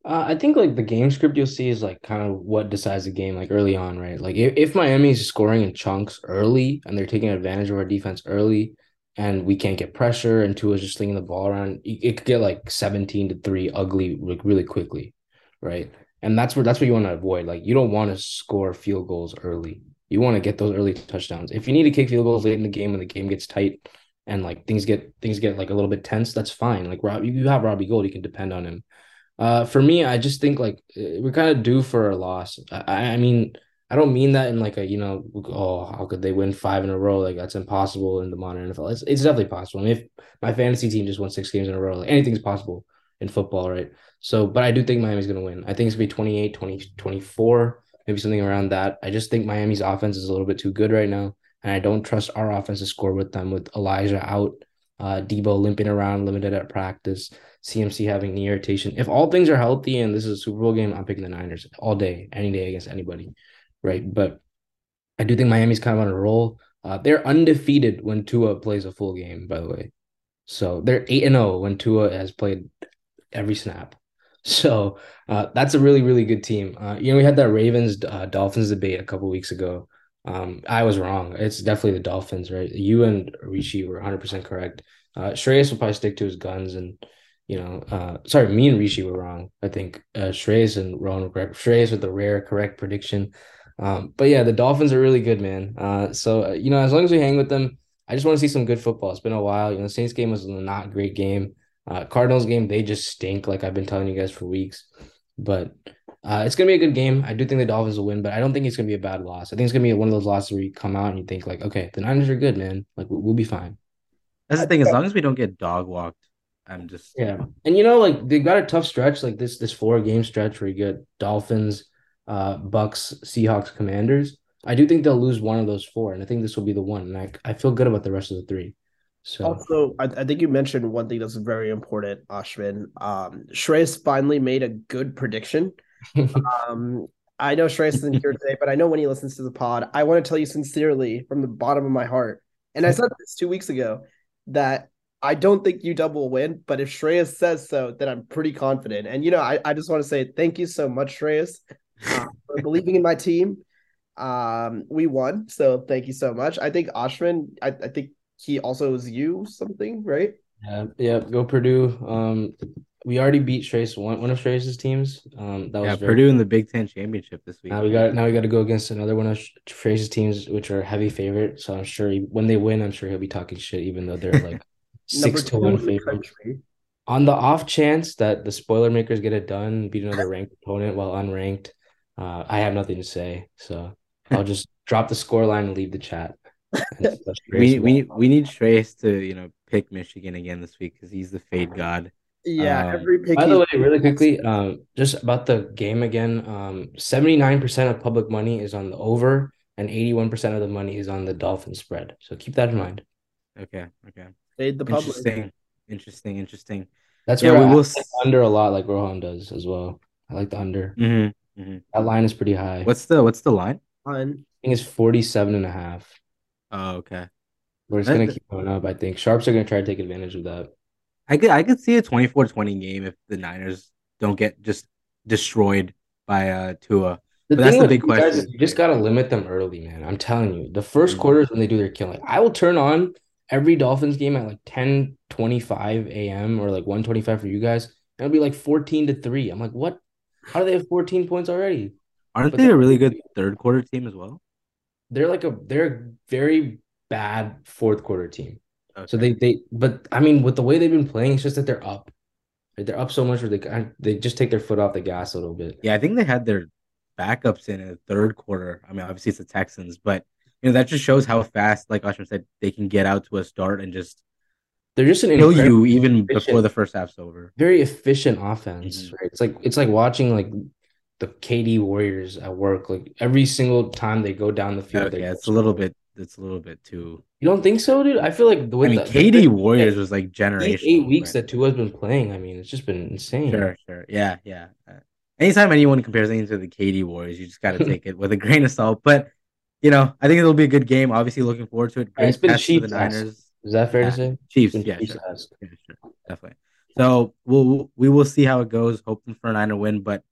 Uh, I think like the game script you'll see is like kind of what decides the game like early on, right? Like if, if is scoring in chunks early and they're taking advantage of our defense early and we can't get pressure and Tua's just slinging the ball around, it could get like 17 to 3 ugly like really quickly, right? And that's where that's what you want to avoid. Like you don't want to score field goals early. You want to get those early touchdowns. If you need to kick field goals late in the game when the game gets tight and like things get things get like a little bit tense, that's fine. Like Rob, you have Robbie Gould, you can depend on him. Uh, for me, I just think like eh, we're kind of due for a loss. I, I mean, I don't mean that in like a you know, oh, how could they win five in a row? Like that's impossible in the modern NFL. It's, it's definitely possible. I mean, if my fantasy team just won six games in a row, like anything's possible in football, right? So, but I do think Miami's going to win. I think it's going to be 28, 20, 24 maybe something around that. I just think Miami's offense is a little bit too good right now, and I don't trust our offense to score with them with Elijah out, uh, Deebo limping around, limited at practice, CMC having knee irritation. If all things are healthy and this is a Super Bowl game, I'm picking the Niners all day, any day against anybody, right? But I do think Miami's kind of on a roll. Uh, they're undefeated when Tua plays a full game, by the way. So they're 8 and 0 when Tua has played every snap. So uh, that's a really, really good team. Uh, you know, we had that Ravens uh, Dolphins debate a couple weeks ago. Um, I was wrong. It's definitely the Dolphins, right? You and Rishi were 100% correct. Uh, Shreyas will probably stick to his guns and, you know, uh, sorry, me and Rishi were wrong. I think uh, Shreyas and Rohan were correct. Shreyas with the rare correct prediction. Um, but yeah, the Dolphins are really good, man. Uh, so, uh, you know, as long as we hang with them, I just want to see some good football. It's been a while. You know, Saints game was a not great game. Uh, Cardinals game, they just stink, like I've been telling you guys for weeks. But uh, it's gonna be a good game. I do think the Dolphins will win, but I don't think it's gonna be a bad loss. I think it's gonna be one of those losses where you come out and you think like, okay, the Niners are good, man. Like we'll, we'll be fine. That's the thing. As long as we don't get dog walked, I'm just Yeah, and you know, like they got a tough stretch, like this this four game stretch where you get Dolphins, uh, Bucks, Seahawks, Commanders. I do think they'll lose one of those four, and I think this will be the one. And I I feel good about the rest of the three. So Also, I, I think you mentioned one thing that's very important, Ashvin. Um, Shreyas finally made a good prediction. Um, I know Shreyas isn't here today, but I know when he listens to the pod, I want to tell you sincerely from the bottom of my heart, and I said this two weeks ago that I don't think UW will win, but if Shreyas says so, then I'm pretty confident. And you know, I, I just want to say thank you so much, Shreyas, uh, for believing in my team. Um, we won, so thank you so much. I think Ashvin, I, I think he also owes you something, right? yeah, yeah, go Purdue. Um, we already beat Trace one one of Trace's teams. Um, that was yeah, very Purdue in the Big Ten championship this week. Now we got now we got to go against another one of Trace's teams, which are heavy favorite. So I'm sure he, when they win, I'm sure he'll be talking shit, even though they're like six to one in the favorite. On the off chance that the spoiler makers get it done, beat another ranked opponent while unranked, uh, I have nothing to say. So I'll just drop the score line and leave the chat. And let Trace we we win. we need Trace to you know pick Michigan again this week because he's the fade god. Yeah, Um, every pick. By the way, really quickly, um, just about the game again. Um, seventy nine percent of public money is on the over, and eighty one percent of the money is on the Dolphin spread. So keep that in mind. Okay, okay, Fade the public. interesting, interesting, interesting. That's Yeah, where we I will like under a lot, like Rohan does as well. I like the under. Mm-hmm, mm-hmm. That line is pretty high. What's the what's the line? On I think it's 47 and a half. Oh, okay. We're just gonna keep going up. I think sharps are gonna try to take advantage of that. I could I could see a 24-20 game if the Niners don't get just destroyed by uh Tua. The But that's the big you guys question. you just gotta limit them early, man. I'm telling you, the first Mhm. is when they do their killing, I will turn on every Dolphins game at like 10 25 a.m. or like 125 for you guys, and it'll be like 14 to 3. I'm like, what? How do they have 14 points already? Aren't But they a really good third quarter team as well? They're like a they're a very bad fourth quarter team. So they they but I mean with the way they've been playing, it's just that they're up. They're up so much where they they just take their foot off the gas a little bit. Yeah, I think they had their backups in the third quarter. I mean, obviously it's the Texans, but you know that just shows how fast, like Ashvin said, they can get out to a start and just They're just an kill you even efficient- before the first half's over. very efficient offense, Mhm. right? It's like it's like watching like the KD Warriors at work. Like every single time they go down the field, Okay, they it's a little bit. It's a little bit too. You don't think so, dude? I feel like the I mean, the, KD the Warriors was like eight, generational. eight weeks right? that Tua's been playing. I mean, it's just been insane. Sure, sure. Yeah, yeah. Uh, anytime anyone compares anything to the KD Warriors, you just got to take it with a grain of salt. But you know, I think it'll be a good game. Obviously, looking forward to it. It's Great been test for the. Niners. Is that fair Yeah. to say? Chiefs, yeah, sure. Chiefs-esque. Yeah, sure, definitely. So we'll we will see how it goes. Hoping for a Niner win, but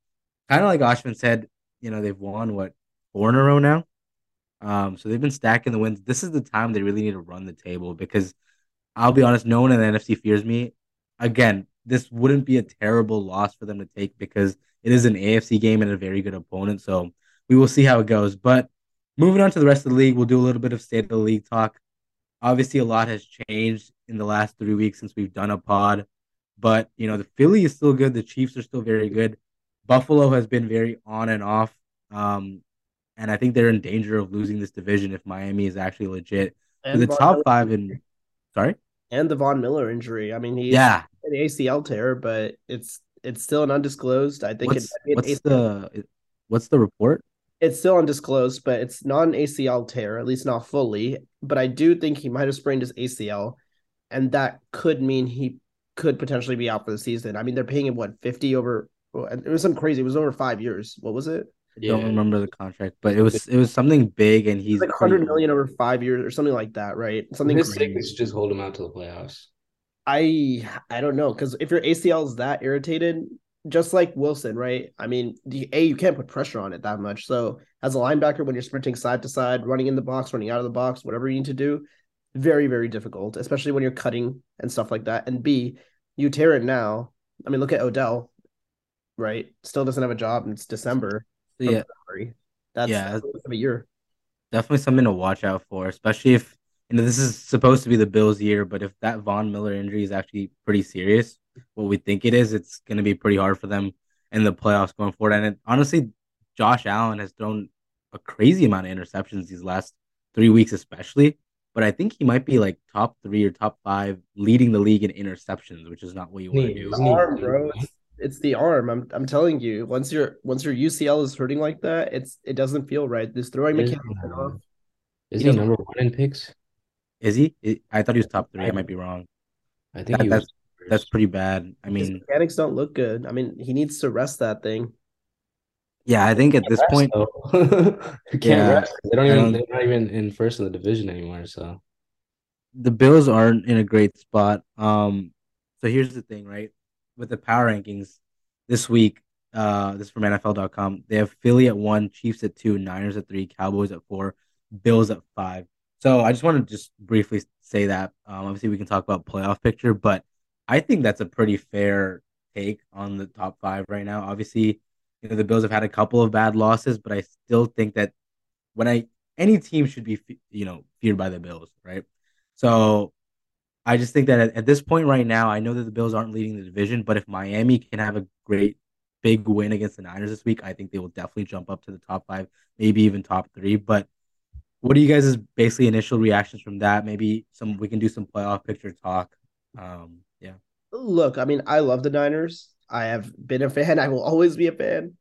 kind of like Ashvin said, you know, they've won what four in a row now. Um, so they've been stacking the wins. This is the time they really need to run the table because I'll be honest, no one in the NFC fears me. Again, this wouldn't be a terrible loss for them to take because it is an AFC game and a very good opponent. So we will see how it goes. But moving on to the rest of the league, we'll do a little bit of state of the league talk. Obviously, a lot has changed in the last three weeks since we've done a pod. But you know, the Philly is still good. The Chiefs are still very good. Buffalo has been very on and off. Um, and I think they're in danger of losing this division if Miami is actually legit. So the Von top Miller- five in sorry? and the Von Miller injury. I mean, he's Yeah. an ACL tear, but it's it's still an undisclosed. I think What's, what's it's, the what's the report? It's still undisclosed, but it's not an ACL tear, at least not fully. But I do think he might have sprained his ACL, and that could mean he could potentially be out for the season. I mean, they're paying him what fifty over. It was something crazy. It was over five years. What was it? I don't remember the contract, but it was it was something big, and he's like pretty hundred old. million over five years or something like that, right? Something His crazy. is just hold him out to the playoffs. I I don't know because if your ACL is that irritated, just like Wilson, right? I mean, the a you can't put pressure on it that much. So as a linebacker, when you're sprinting side to side, running in the box, running out of the box, whatever you need to do, very very difficult, especially when you're cutting and stuff like that. And B, you tear it now. I mean, look at Odell, right? Still doesn't have a job. And it's December. Yeah, February. That's Yeah. a year. definitely something to watch out for, especially if you know this is supposed to be the Bills' year, but if that Von Miller injury is actually pretty serious, what we think it is, it's going to be pretty hard for them in the playoffs going forward. And it, honestly, Josh Allen has thrown a crazy amount of interceptions these last three weeks, especially. but I think he might be like top three or top five, leading the league in interceptions, which is not what you want to do. The arm, bro. It's, it's the arm. I'm I'm telling you. Once your once your UCL is hurting like that, it's it doesn't feel right. This throwing Is- mechanics are off. Is He he number one in picks? Is he? I- I thought he was top three. I might be wrong. I think That- he was. That's pretty bad. I His mean, mechanics don't look good. I mean, he needs to rest that thing. yeah, I think at this Rest, point, though. can't Yeah, rest. They don't even. don't- They're not even in first in the division anymore. So the Bills aren't in a great spot. Um, so here's the thing, right? With the power rankings this week, uh, this is from NFL.com. They have Philly at one, Chiefs at two, Niners at three, Cowboys at four, Bills at five. So I just want to just briefly say that. Um, obviously we can talk about playoff picture, but I think that's a pretty fair take on the top five right now. Obviously, you know the Bills have had a couple of bad losses, but I still think that when I any team should be you know feared by the Bills, right? So I just think that at, at this point right now, I know that the Bills aren't leading the division, but if Miami can have a great big win against the Niners this week, I think they will definitely jump up to the top five, maybe even top three. But what are you guys' basically initial reactions from that? Maybe some we can do some playoff picture talk. Um, yeah. Look, I mean, I love the Niners. I have been a fan. I will always be a fan.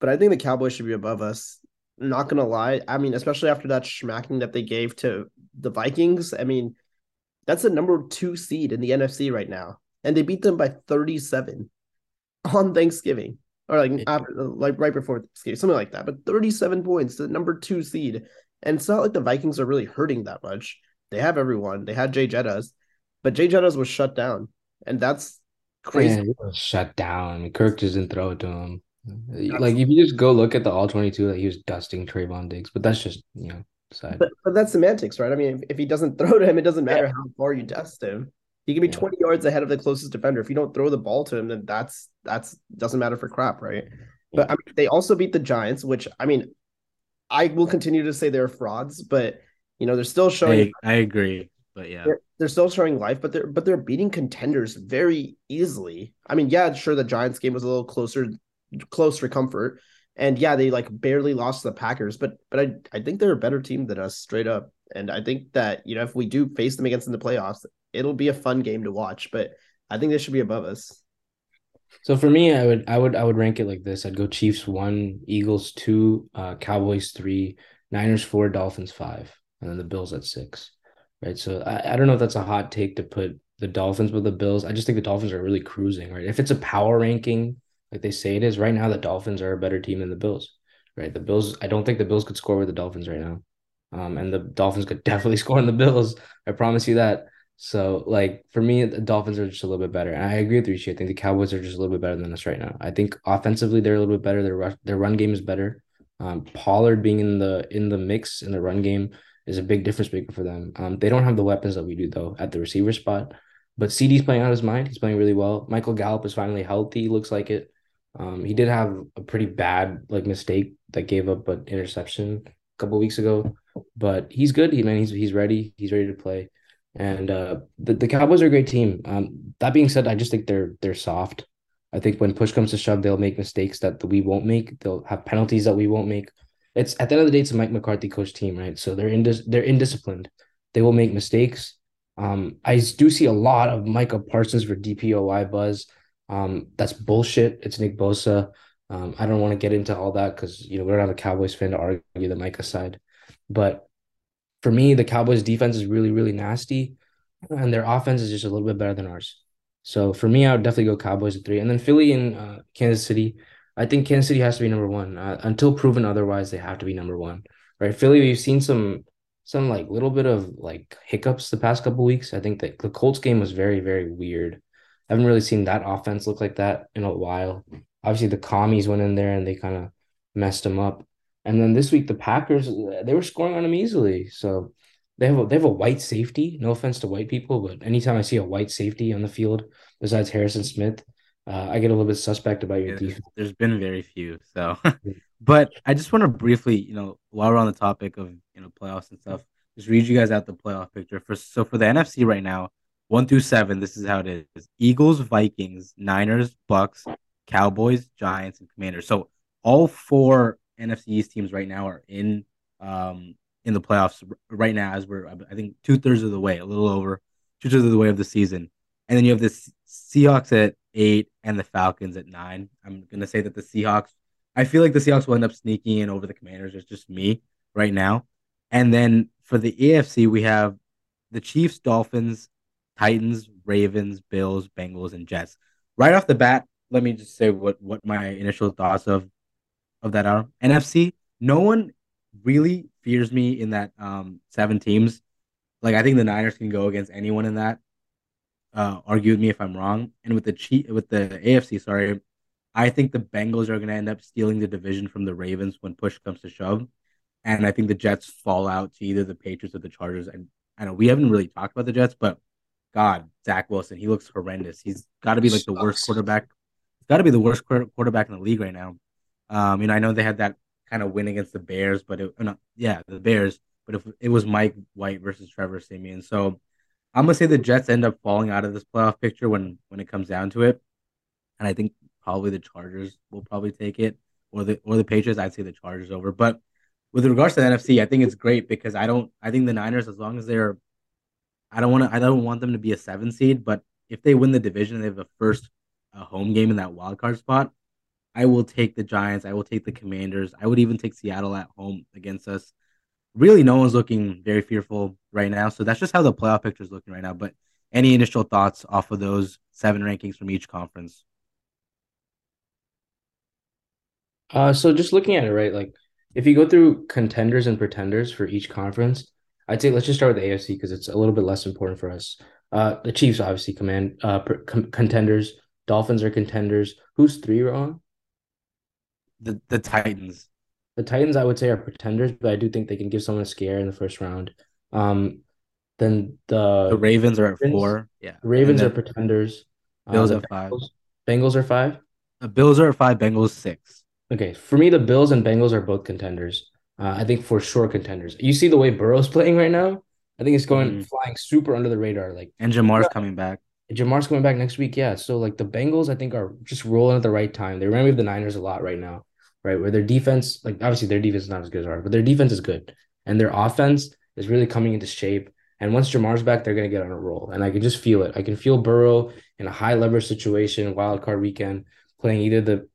But I think the Cowboys should be above us. Not gonna lie. I mean, especially after that smacking that they gave to the Vikings. I mean, that's the number two seed in the NFC right now, and they beat them by 37 on Thanksgiving, or like after, like right before Thanksgiving, something like that. But 37 points, the number two seed, and it's not like the Vikings are really hurting that much. They have everyone. They had Jay Jettas, but Jay Jettas was shut down, and that's crazy. Man, shut down. I mean, Kirk just didn't throw it to him. Like if you just go look at the all twenty two, like he was dusting Trevon Diggs, but that's just you know side. But but that's semantics, right? I mean, if, if he doesn't throw to him, it doesn't matter how far you dust him. He can be Yeah. 20 yards ahead of the closest defender. If you don't throw the ball to him, then that's that's doesn't matter for crap, right? But I mean, they also beat the Giants, which I mean, I will continue to say they're frauds, but you know, they're still showing I, I agree, but yeah, they're, they're still showing life, but they're but they're beating contenders very easily. I mean, yeah, sure, the Giants game was a little closer, close for comfort, and yeah, they like barely lost to the Packers, but but I I think they're a better team than us, straight up. And I think that you know if we do face them against in the playoffs, it'll be a fun game to watch. But I think they should be above us. So for me, I would I would I would rank it like this. I'd go Chiefs one, Eagles two, uh, Cowboys three, Niners four, Dolphins five, and then the Bills at six. Right. So I, I don't know if that's a hot take to put the Dolphins with the Bills. I just think the Dolphins are really cruising, right? If it's a power ranking, like they say it is, right now the Dolphins are a better team than the Bills. Right. The Bills, I don't think the Bills could score with the Dolphins right now. Um, and the Dolphins could definitely score on the Bills. I promise you that. So, like for me, the Dolphins are just a little bit better. And I agree with Rishi. I think the Cowboys are just a little bit better than us right now. I think offensively they're a little bit better. Their rush, their run game is better. Um, Pollard being in the in the mix in the run game is a big difference maker for them. Um, they don't have the weapons that we do though at the receiver spot. But CD's playing out of his mind. He's playing really well. Michael Gallup is finally healthy. Looks like it. Um, he did have a pretty bad like mistake that gave up an interception a couple weeks ago, but he's good. He man, he's he's ready. He's ready to play. And uh, the the Cowboys are a great team. Um, that being said, I just think they're they're soft. I think when push comes to shove, they'll make mistakes that we won't make. They'll have penalties that we won't make. It's at the end of the day, it's a Mike McCarthy coach team, right? So they're indis- they're indisciplined. They will make mistakes. Um, I do see a lot of Micah Parsons for DPOY buzz. Um, that's bullshit. It's Nick Bosa. Um, I don't want to get into all that because you know we don't have a Cowboys fan to argue the Micah side, but for me, the Cowboys defense is really, really nasty, and their offense is just a little bit better than ours. So for me, I would definitely go Cowboys at three, and then Philly and uh, Kansas City. I think Kansas City has to be number one uh, until proven otherwise. They have to be number one, right? Philly, we've seen some some like little bit of like hiccups the past couple weeks. I think that the Colts game was very, very weird. I haven't really seen that offense look like that in a while. Obviously, the commies went in there and they kind of messed them up. And then this week, the Packers they were scoring on them easily. So they have a, they have a white safety. No offense to white people, but anytime I see a white safety on the field besides Harrison Smith, uh, I get a little bit suspect about your Yeah, defense. there's been very few. So, but I just want to briefly, you know, while we're on the topic of you know playoffs and stuff, just read you guys out the playoff picture. For so for the NFC right now, one through seven, this is how it is: Eagles, Vikings, Niners, Bucks, Cowboys, Giants, and Commanders. So all four NFC East teams right now are in um in the playoffs right now, as we're I think two thirds of the way, a little over two thirds of the way of the season, and then you have the Seahawks at eight and the Falcons at nine. I'm gonna say that the Seahawks. I feel like the Seahawks will end up sneaking in over the Commanders. It's just me right now. And then for the AFC, we have the Chiefs, Dolphins, Titans, Ravens, Bills, Bengals, and Jets. Right off the bat, let me just say what what my initial thoughts of of that are. NFC, no one really fears me in that um seven teams. Like I think the Niners can go against anyone in that. Uh, argue with me if I'm wrong. And with the cheat with the AFC, sorry, I think the Bengals are going to end up stealing the division from the Ravens when push comes to shove. And I think the Jets fall out to either the Patriots or the Chargers. And I know we haven't really talked about the Jets, but God, Zach Wilson, he looks horrendous. He's got to be like the worst quarterback. He's got to be the worst quarterback in the league right now. Um, you know, I know they had that kind of win against the Bears, but it, no, yeah, the Bears. But if it was Mike White versus Trevor Siemian, so I'm gonna say the Jets end up falling out of this playoff picture when when it comes down to it, and I think probably the Chargers will probably take it, or the or the Patriots. I'd say the Chargers over. But with regards to the NFC, I think it's great because I don't. I think the Niners, as long as they're, I don't want to. I don't want them to be a seven seed, but if they win the division, they have a first uh, home game in that wild card spot. I will take the Giants. I will take the Commanders. I would even take Seattle at home against us. Really, no one's looking very fearful right now. So that's just how the playoff picture is looking right now. But any initial thoughts off of those seven rankings from each conference? Uh, so just looking at it, right? Like if you go through contenders and pretenders for each conference, I'd say let's just start with the AFC because it's a little bit less important for us. Uh, the Chiefs obviously command uh com- contenders. Dolphins are contenders. Who's three wrong? the the Titans. The Titans, I would say, are pretenders, but I do think they can give someone a scare in the first round. Um, then the the Ravens are at Ravens, four. Yeah, Ravens are pretenders. Bills uh, at five. Bengals are five. The Bills are at five. Bengals six. Okay, for me, the Bills and Bengals are both contenders. Uh, I think for sure contenders. You see the way Burrow's playing right now. I think it's going mm. flying super under the radar. Like and Ja'Marr's coming back. Ja'Marr's coming back next week. Yeah. So like the Bengals, I think are just rolling at the right time. They remind me of the Niners a lot right now right? Where their defense, like obviously their defense is not as good as ours, but their defense is good. And their offense is really coming into shape. And once Ja'Marr's back, they're gonna get on a roll. And I can just feel it. I can feel Burrow in a high leverage situation, wild card weekend, playing either the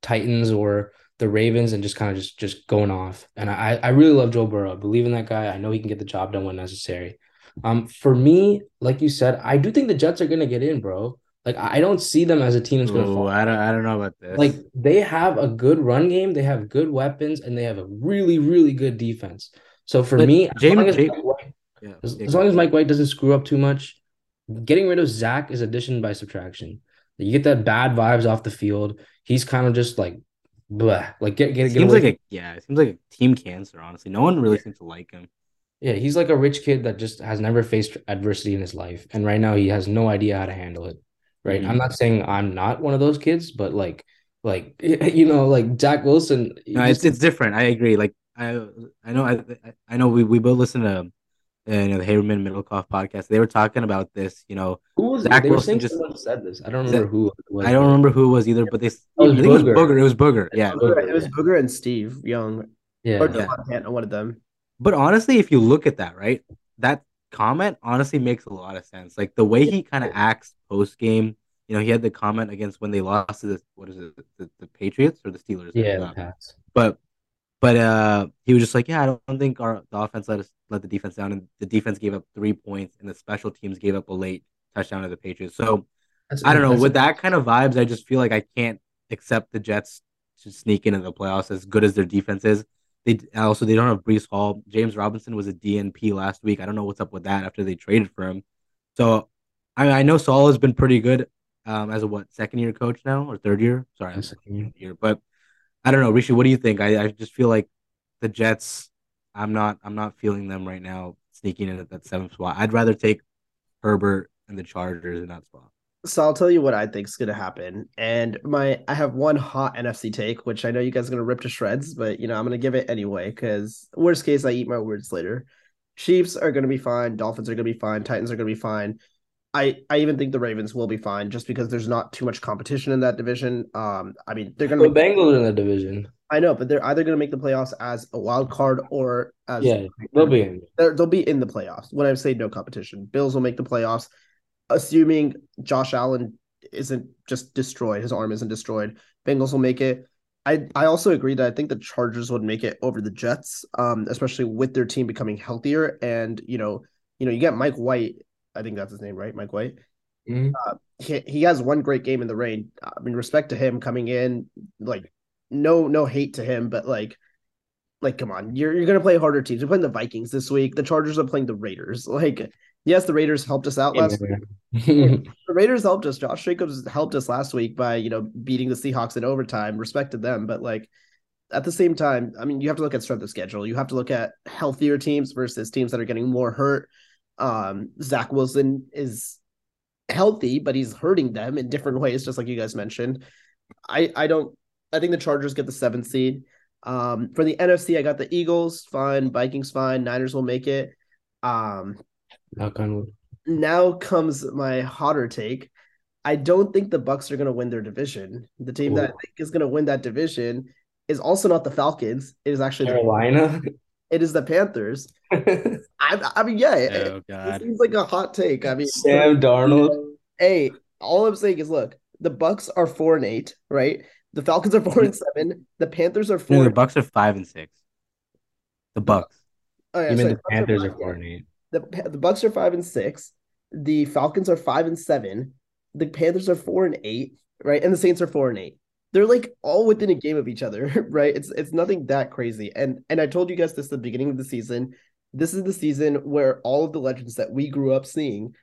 Titans or the Ravens and just kind of just just going off. And I I really love Joe Burrow. I believe in that guy. I know he can get the job done when necessary. Um, for me, like you said, I do think the Jets are gonna get in, bro. Like I don't see them as a team that's going to fall. I don't. I don't know about this. Like they have a good run game, they have good weapons, and they have a really, really good defense. So for but me, James, as, long as, White, yeah, as, as long as Mike White doesn't screw up too much, getting rid of Zach is addition by subtraction. You get that bad vibes off the field. He's kind of just like, blah. Like get get. Seems like a yeah. It seems like a team cancer. Honestly, no one really yeah. seems to like him. Yeah, he's like a rich kid that just has never faced adversity in his life, and right now he has no idea how to handle it right? Mm-hmm. I'm not saying I'm not one of those kids, but like, like you know, like Jack Wilson. No, it's it's different. I agree. Like I I know I I know we we both listen to. Uh, you know the Haberman Middlekauff podcast. They were talking about this. You know, who was Zach Wilson just said this. I don't remember who. I don't remember who it was either. But they, oh, I think it was Booger. It was Booger. Yeah, Booger. it was Booger and Steve Young. Yeah, or yeah. one of them. But honestly, if you look at that, right, that comment honestly makes a lot of sense. Like the way he kind of acts post game, you know, he had the comment against when they lost to the what is it, the, the Patriots or the Steelers? Yeah, but but uh, he was just like, yeah, I don't think our the offense let us let the defense down, and the defense gave up three points, and the special teams gave up a late touchdown to the Patriots. So that's, I don't know. With that kind of vibes, I just feel like I can't accept the Jets to sneak into the playoffs as good as their defense is. They also they don't have Breece Hall. James Robinson was a DNP last week. I don't know what's up with that after they traded for him. So I, I know Saleh has been pretty good um, as a what second year coach now or third year? Sorry, I'm second year. But I don't know, Rishi. What do you think? I, I just feel like the Jets. I'm not. I'm not feeling them right now sneaking in at that seventh spot. I'd rather take Herbert and the Chargers in that spot. So I'll tell you what I think is going to happen. And my I have one hot NFC take, which I know you guys are going to rip to shreds, but you know I'm going to give it anyway because worst case I eat my words later. Chiefs are going to be fine. Dolphins are going to be fine. Titans are going to be fine. I, I even think the Ravens will be fine just because there's not too much competition in that division. Um, I mean they're gonna. The Bengals in that division. I know, but they're either going to make the playoffs as a wild card or as Yeah, they'll be in. they'll be in the playoffs. When I say no competition, Bills will make the playoffs, assuming Josh Allen isn't just destroyed, his arm isn't destroyed. Bengals will make it. I I also agree that I think the Chargers would make it over the Jets, um, especially with their team becoming healthier. And you know, you know, you get Mike White. I think that's his name, right? Mike White. Mhm. He, he has one great game in the rain. I mean, respect to him coming in. Like, no no hate to him, but like, like come on, you're you're gonna play harder teams. You're playing the Vikings this week. The Chargers are playing the Raiders. Like, yes, the Raiders helped us out last. Week. the Raiders helped us. Josh Jacobs helped us last week by you know beating the Seahawks in overtime. Respected them, but like at the same time, I mean, you have to look at strength of schedule. You have to look at healthier teams versus teams that are getting more hurt. Um, Zach Wilson is healthy, but he's hurting them in different ways, just like you guys mentioned. I I don't. I think the Chargers get the seventh seed. Um, for the NFC, I got the Eagles fine, Vikings fine, Niners will make it. Um, Knock on wood. now comes my hotter take. I don't think the Bucks are going to win their division. The team that I think is going to win that division is also not the Falcons. It is actually the, Carolina. it is the Panthers. I, I mean, yeah, it, Oh it God. seems like a hot take. I mean, Sam Darnold. hey, all I'm saying is, look, the Bucks are four and eight, right? The Falcons are four and seven. The Panthers are No, four. the Bucks are five and six. The Bucks. oh, yeah, You mean sorry, the Panthers are five- four and eight? The the Bucks are five and six. The Falcons are five and seven. The Panthers are four and eight, right? And the Saints are four and eight. They're like all within a game of each other, right? It's it's nothing that crazy. And and I told you guys this at the beginning of the season. This is the season where all of the legends that we grew up seeing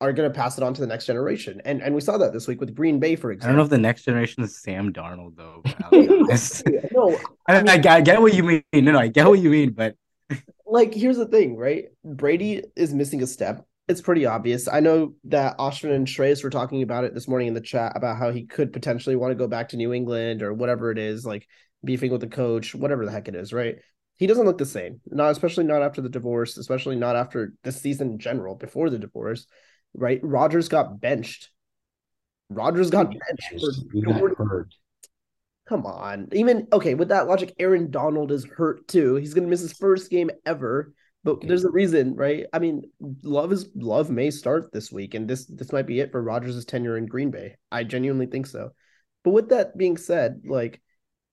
are going to pass it on to the next generation. And and we saw that this week with Green Bay, for example. I don't know if the next generation is Sam Darnold though. but I'll be honest. no, I, I, get- I get what you mean. No, no, I get what you mean, but like here's the thing, right? Brady is missing a step. It's pretty obvious. I know that Austin and Shreyas were talking about it this morning in the chat about how he could potentially want to go back to New England or whatever it is, like beefing with the coach, whatever the heck it is, right? He doesn't look the same. Not especially not after the divorce, especially not after the season in general, before the divorce, right? Rodgers got benched. Rodgers got benched. for We got 40 hurt. Come on. Even okay, with that logic, Aaron Donald is hurt too. He's gonna miss his first game ever. But there's a reason, right? I mean, Love is Love may start this week, and this this might be it for Rodgers' tenure in Green Bay. I genuinely think so. But with that being said, like,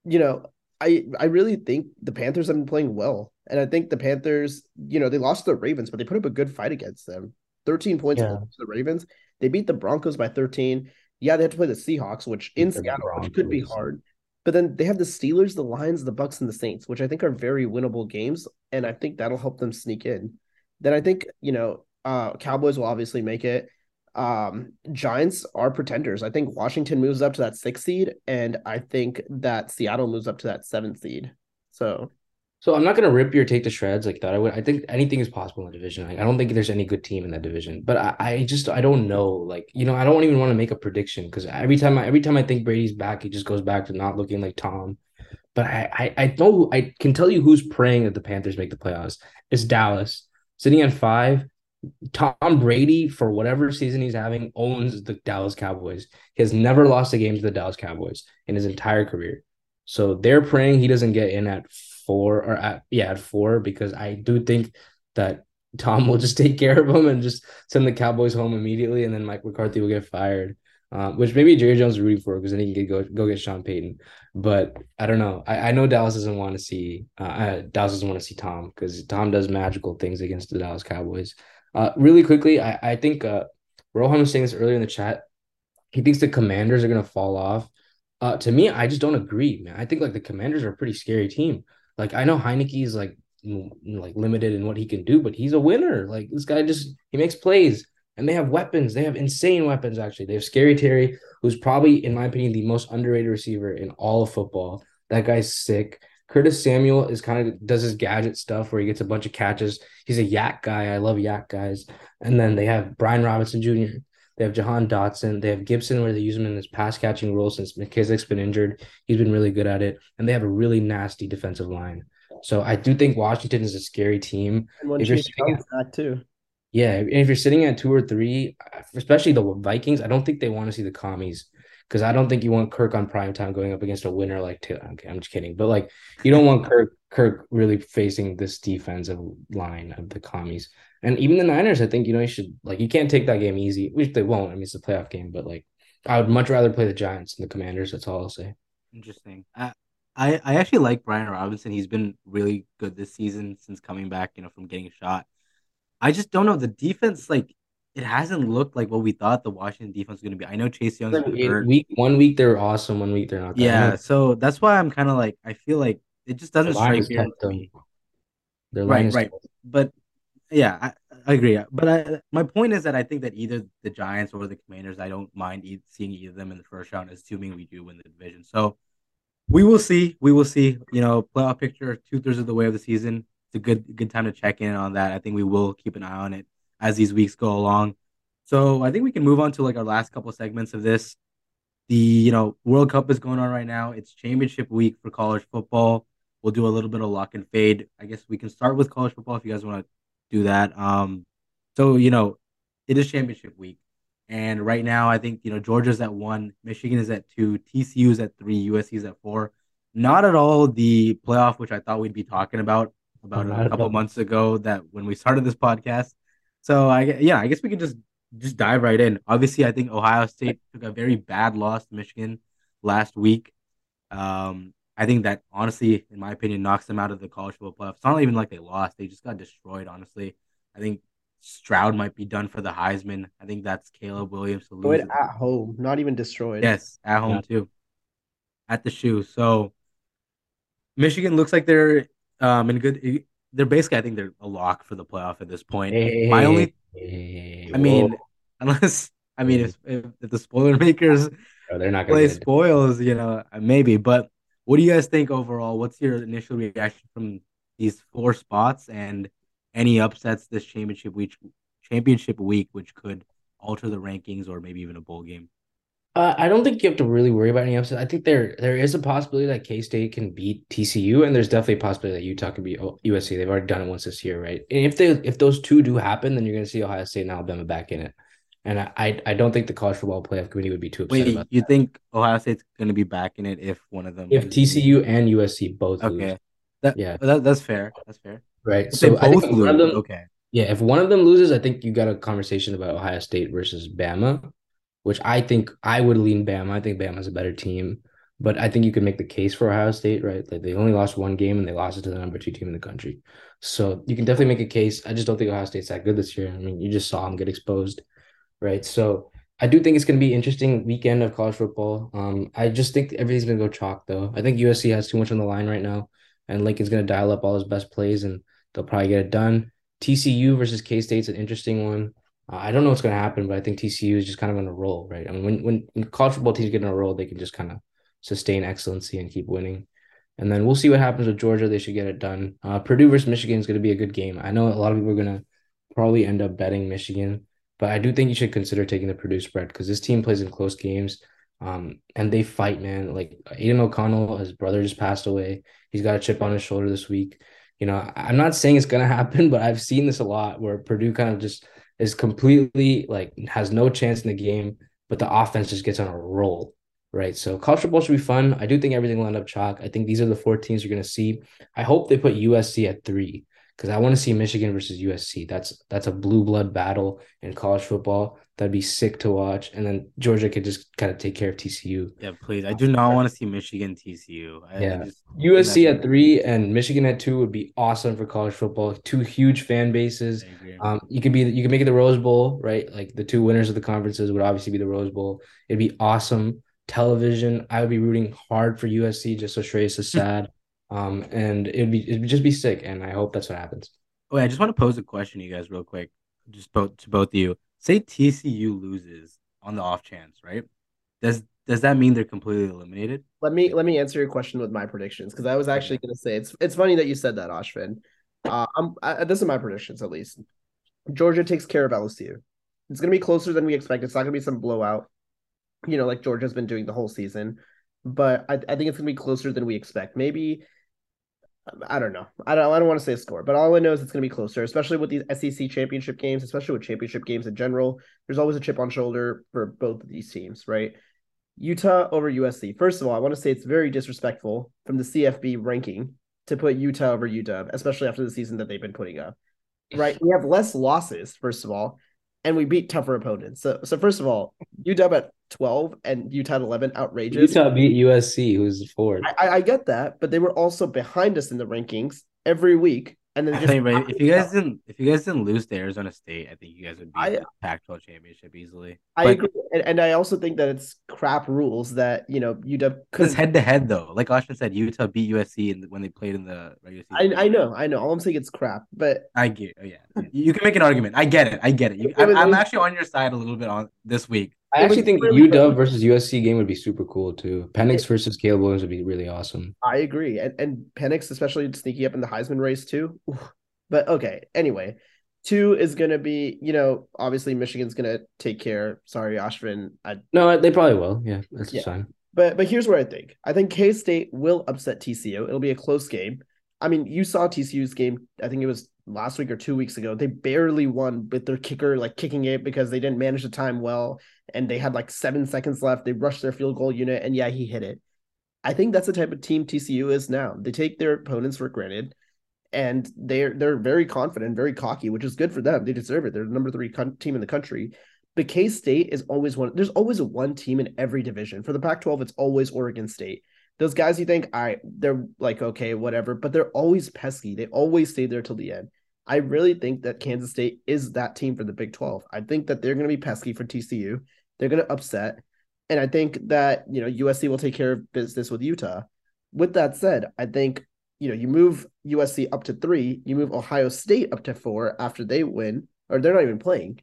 you know, I I really think the Panthers have been playing well. And I think the Panthers, you know, they lost the Ravens, but they put up a good fight against them. 13 points Yeah. to the Ravens. They beat the Broncos by 13. Yeah, they had to play the Seahawks, which in The Seattle, could be hard. But then they have the Steelers, the Lions, the Bucks, and the Saints, which I think are very winnable games, and I think that'll help them sneak in. Then I think you know, uh, Cowboys will obviously make it. Um, Giants are pretenders. I think Washington moves up to that sixth seed, and I think that Seattle moves up to that seventh seed. So So I'm not gonna rip your take to shreds like that. I would. I think anything is possible in the division. Like, I don't think there's any good team in that division. But I, I just I don't know. Like you know I don't even want to make a prediction because every time I every time I think Brady's back, he just goes back to not looking like Tom. But I I, I know I can tell you who's praying that the Panthers make the playoffs. It's Dallas sitting at five. Tom Brady, for whatever season he's having, owns the Dallas Cowboys. He has never lost a game to the Dallas Cowboys in his entire career. So they're praying he doesn't get in at four or at yeah at four because I do think that Tom will just take care of him and just send the Cowboys home immediately, and then Mike McCarthy will get fired. Um, which maybe Jerry Jones is rooting for because then he can go go get Sean Payton. But I don't know. I, I know Dallas doesn't want to see uh, uh, Dallas doesn't want to see Tom because Tom does magical things against the Dallas Cowboys. Uh, really quickly, I I think uh, Rohan was saying this earlier in the chat. He thinks the Commanders are gonna fall off. Uh, to me, I just don't agree, man. I think like the Commanders are a pretty scary team. Like I know Heinicke is like like limited in what he can do, but he's a winner. Like this guy just he makes plays, and they have weapons. They have insane weapons. Actually, they have Scary Terry, who's probably, in my opinion, the most underrated receiver in all of football. That guy's sick. Curtis Samuel is kind of does his gadget stuff where he gets a bunch of catches. He's a YAC guy. I love YAC guys. And then they have Brian Robinson Jr. They have Jahan Dotson. They have Gibson, where they use him in his pass catching role since McKissic's been injured. He's been really good at it. And they have a really nasty defensive line. So I do think Washington is a scary team. and when If you're sitting back too. Yeah, and if you're sitting at two or three, especially the Vikings, I don't think they want to see the commies because I don't think you want Kirk on prime time going up against a winner like Taylor. Okay, I'm just kidding, but like you don't want Kirk Kirk really facing this defensive line of the commies. And even the Niners, I think you know you should like you can't take that game easy, which they won't. I mean, it's a playoff game, but like I would much rather play the Giants than the Commanders. That's all I'll say. Interesting. I, I I actually like Brian Robinson. He's been really good this season since coming back, you know, from getting shot. I just don't know the defense. Like it hasn't looked like what we thought the Washington defense was going to be. I know Chase Young's hurt. Week one week they're awesome, one week they're not. Yeah, know so that's why I'm kind of like I feel like it just doesn't strike is fear tough, to though. me. Their Right, right. tough. But yeah, I, I agree. But I, my point is that I think that either the Giants or the Commanders, I don't mind e- seeing either of them in the first round, assuming we do win the division. So we will see. We will see. You know, playoff picture two thirds of the way of the season. It's a good good time to check in on that. I think we will keep an eye on it as these weeks go along. So I think we can move on to like our last couple segments of this. The you know World Cup is going on right now. It's championship week for college football. We'll do a little bit of lock and fade. I guess we can start with college football if you guys want to do that. Um, so you know, it is championship week, and right now I think you know Georgia's at one, Michigan is at two, TCU is at three, USC is at four. Not at all the playoff which I thought we'd be talking about about a couple months ago. That when we started this podcast. So I yeah, I guess we can just just dive right in. Obviously, I think Ohio State took a very bad loss to Michigan last week. Um, I think that honestly, in my opinion, knocks them out of the college football playoffs. It's not even like they lost; they just got destroyed. Honestly, I think Stroud might be done for the Heisman. I think that's Caleb Williams to lose. Destroyed at home, not even destroyed. Yes, at home Yeah. too, at the shoe. So Michigan looks like they're um in good. They're basically, I think, they're a lock for the playoff at this point. My only, Hey, I mean, whoa. unless I mean, if, if, if the spoiler makers Bro, they're not gonna play spoils, you know, uh, maybe. But what do you guys think overall? What's your initial reaction from these four spots and any upsets this championship week? Championship week, which could alter the rankings or maybe even a bowl game. Uh, I don't think you have to really worry about any upset. I think there there is a possibility that K State can beat TCU, and there's definitely a possibility that Utah can beat USC. They've already done it once this year, right? And if they if those two do happen, then you're going to see Ohio State and Alabama back in it. And I I, I don't think the college football playoff committee would be too upset Wait, about you think Ohio State's going to be back in it if one of them? if loses? TCU and USC both lose, Okay, that, Yeah. that that's fair. That's fair. right? If So both if one of lose, them, okay. Yeah, if one of them loses, I think you got a conversation about Ohio State versus Bama, which I think I would lean Bama. I think Bama's a better team, but I think you could make the case for Ohio State, right? Like they only lost one game and they lost it to the number two team in the country. So you can definitely make a case. I just don't think Ohio State's that good this year. I mean, you just saw them get exposed, right? So I do think it's going to be interesting weekend of college football. Um, I just think everything's going to go chalk though. I think USC has too much on the line right now, and Lincoln's going to dial up all his best plays and they'll probably get it done. TCU versus K State's an interesting one. Uh, I don't know what's going to happen, but I think TCU is just kind of on a roll, right? I mean, when when, college football teams get on a roll, they can just kind of sustain excellency and keep winning. And then we'll see what happens with Georgia. They should get it done. Uh, Purdue versus Michigan is going to be a good game. I know a lot of people are going to probably end up betting Michigan, but I do think you should consider taking the Purdue spread because this team plays in close games. Um, and they fight, man. Like Aidan O'Connell, his brother just passed away. He's got a chip on his shoulder this week. You know, I'm not saying it's gonna happen, but I've seen this a lot where Purdue kind of just is completely like has no chance in the game, but the offense just gets on a roll, right? So college football should be fun. I do think everything will end up chalk. I think these are the four teams you're gonna see. I hope they put USC at three because I want to see Michigan versus USC. That's that's a blue blood battle in college football. That'd be sick to watch. And then Georgia could just kind of take care of TCU. Yeah, please. I do not want to see Michigan TCU. I, I Yeah. just, USC at three and Michigan at two would be awesome for college football. Two huge fan bases. Um, you could be you could make it the Rose Bowl, right? Like the two winners of the conferences would obviously be the Rose Bowl. It'd be awesome television. I would be rooting hard for USC just so Shreyas is sad. Um, and it'd be it'd just be sick, and I hope that's what happens. Wait, I just want to pose a question to you guys real quick, just both to both of you. Say TCU loses on the off chance, right? Does does that mean they're completely eliminated? Let me let me answer your question with my predictions because I was actually going to say it's it's funny that you said that, Ashvin. Uh, I'm I, this is my predictions at least. Georgia takes care of LSU. It's going to be closer than we expect. It's not going to be some blowout, you know, like Georgia's been doing the whole season. But I, I think it's going to be closer than we expect. Maybe I don't know. I don't I don't want to say a score, but all I know is it's going to be closer, especially with these SEC championship games, especially with championship games in general. There's always a chip on shoulder for both of these teams, right? Utah over USC. First of all, I want to say it's very disrespectful from the CFB ranking to put Utah over UW, especially after the season that they've been putting up. Right? We have less losses, first of all, and we beat tougher opponents. So, so first of all, UW at 12 and Utah at 11, outrageous. Utah beat USC, who's fourth. I, I get that, but they were also behind us in the rankings every week. And then I just right, if you guys didn't if you guys didn't lose to Arizona State, I think you guys would be I- the Pac-12 championship easily. I But agree, and, and I also think that it's crap rules that you know UW Because head to head though, like Austin said, Utah beat USC in, when they played in the regular season. I, I know, I know. All I'm saying it's crap, but I get, oh, yeah. You can make an argument. I get it. I get it. You, I'm, I'm actually on your side a little bit on this week. I It actually think really UW fun. versus USC game would be super cool too. Penix versus Caleb Williams would be really awesome. I agree. And and Penix, especially sneaking up in the Heisman race too. But okay, anyway, two is gonna be, you know, obviously Michigan's gonna take care. Sorry, Ashvin. I No, they probably will. Yeah, that's Yeah. fine. But but here's what I think. I think K State will upset TCU. It'll be a close game. I mean, you saw TCU's game. I think it was last week or two weeks ago. They barely won with their kicker like kicking it because they didn't manage the time well, and they had like seven seconds left. They rushed their field goal unit, and yeah, he hit it. I think that's the type of team TCU is now. They take their opponents for granted, and they're they're very confident, very cocky, which is good for them. They deserve it. They're the number three con- team in the country. But K State is always one. There's always a one team in every division. For the Pac-12, it's always Oregon State. Those guys you think, all right, they're like okay, whatever, but they're always pesky. They always stay there till the end. I really think that Kansas State is that team for the Big 12. I think that they're going to be pesky for TCU. They're going to upset, and I think that you know USC will take care of business with Utah. With that said, I think you know you move USC up to three, you move Ohio State up to four after they win, or they're not even playing.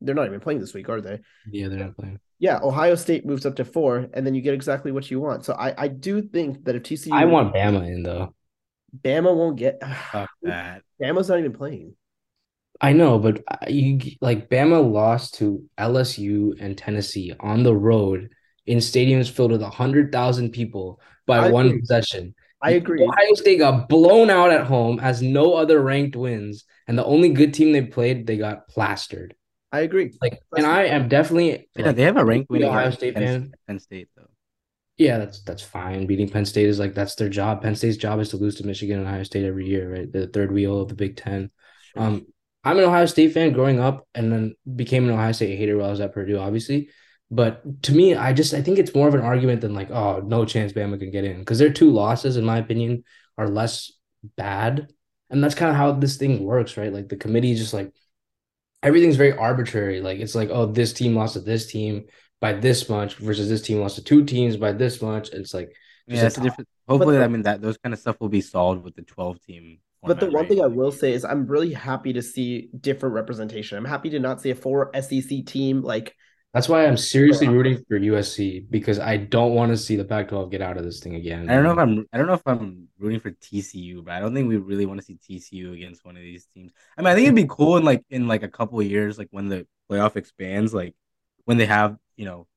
They're not even playing this week, are they? Yeah, they're not playing. Yeah, Ohio State moves up to four, and then you get exactly what you want. So I, I do think that if TCU, I want Bama in though. Bama won't get. Fuck that. Bama's not even playing. I know, but you like Bama lost to LSU and Tennessee on the road in stadiums filled with hundred thousand people by I one agree. possession. I agree. Ohio State got blown out at home, has no other ranked wins, and the only good team they played, they got plastered. I agree. Like, and I am definitely Yeah, like, they have a rank the winning Ohio State Penn, fan. Penn State though. Yeah, that's that's fine. Beating Penn State is like that's their job. Penn State's job is to lose to Michigan and Ohio State every year, right? The third wheel of the Big Ten. Sure. Um, I'm an Ohio State fan growing up, and then became an Ohio State hater while I was at Purdue, obviously. But to me, I just I think it's more of an argument than like, oh, no chance Bama can get in because their two losses, in my opinion, are less bad, and that's kind of how this thing works, right? Like the committee just like everything's very arbitrary. Like it's like, oh, this team lost to this team by this much versus this team lost to two teams by this much. It's like yeah, it's a different. Hopefully, the- I mean that those kind of stuff will be solved with the 12 team. But the one thing I will say is I'm really happy to see different representation. I'm happy to not see a four SEC team like That's why I'm seriously rooting for USC because I don't want to see the Pac-12 get out of this thing again. I don't know if I'm. I don't know if I'm rooting for TCU, but I don't think we really want to see TCU against one of these teams. I mean, I think it'd be cool in like in like a couple of years, like when the playoff expands, like when they have you know